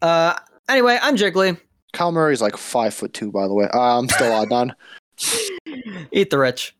Uh anyway, I'm Jiggly. Kyler Murray's like five foot two, by the way. Uh, I'm still Adnan. <laughs> Eat the rich.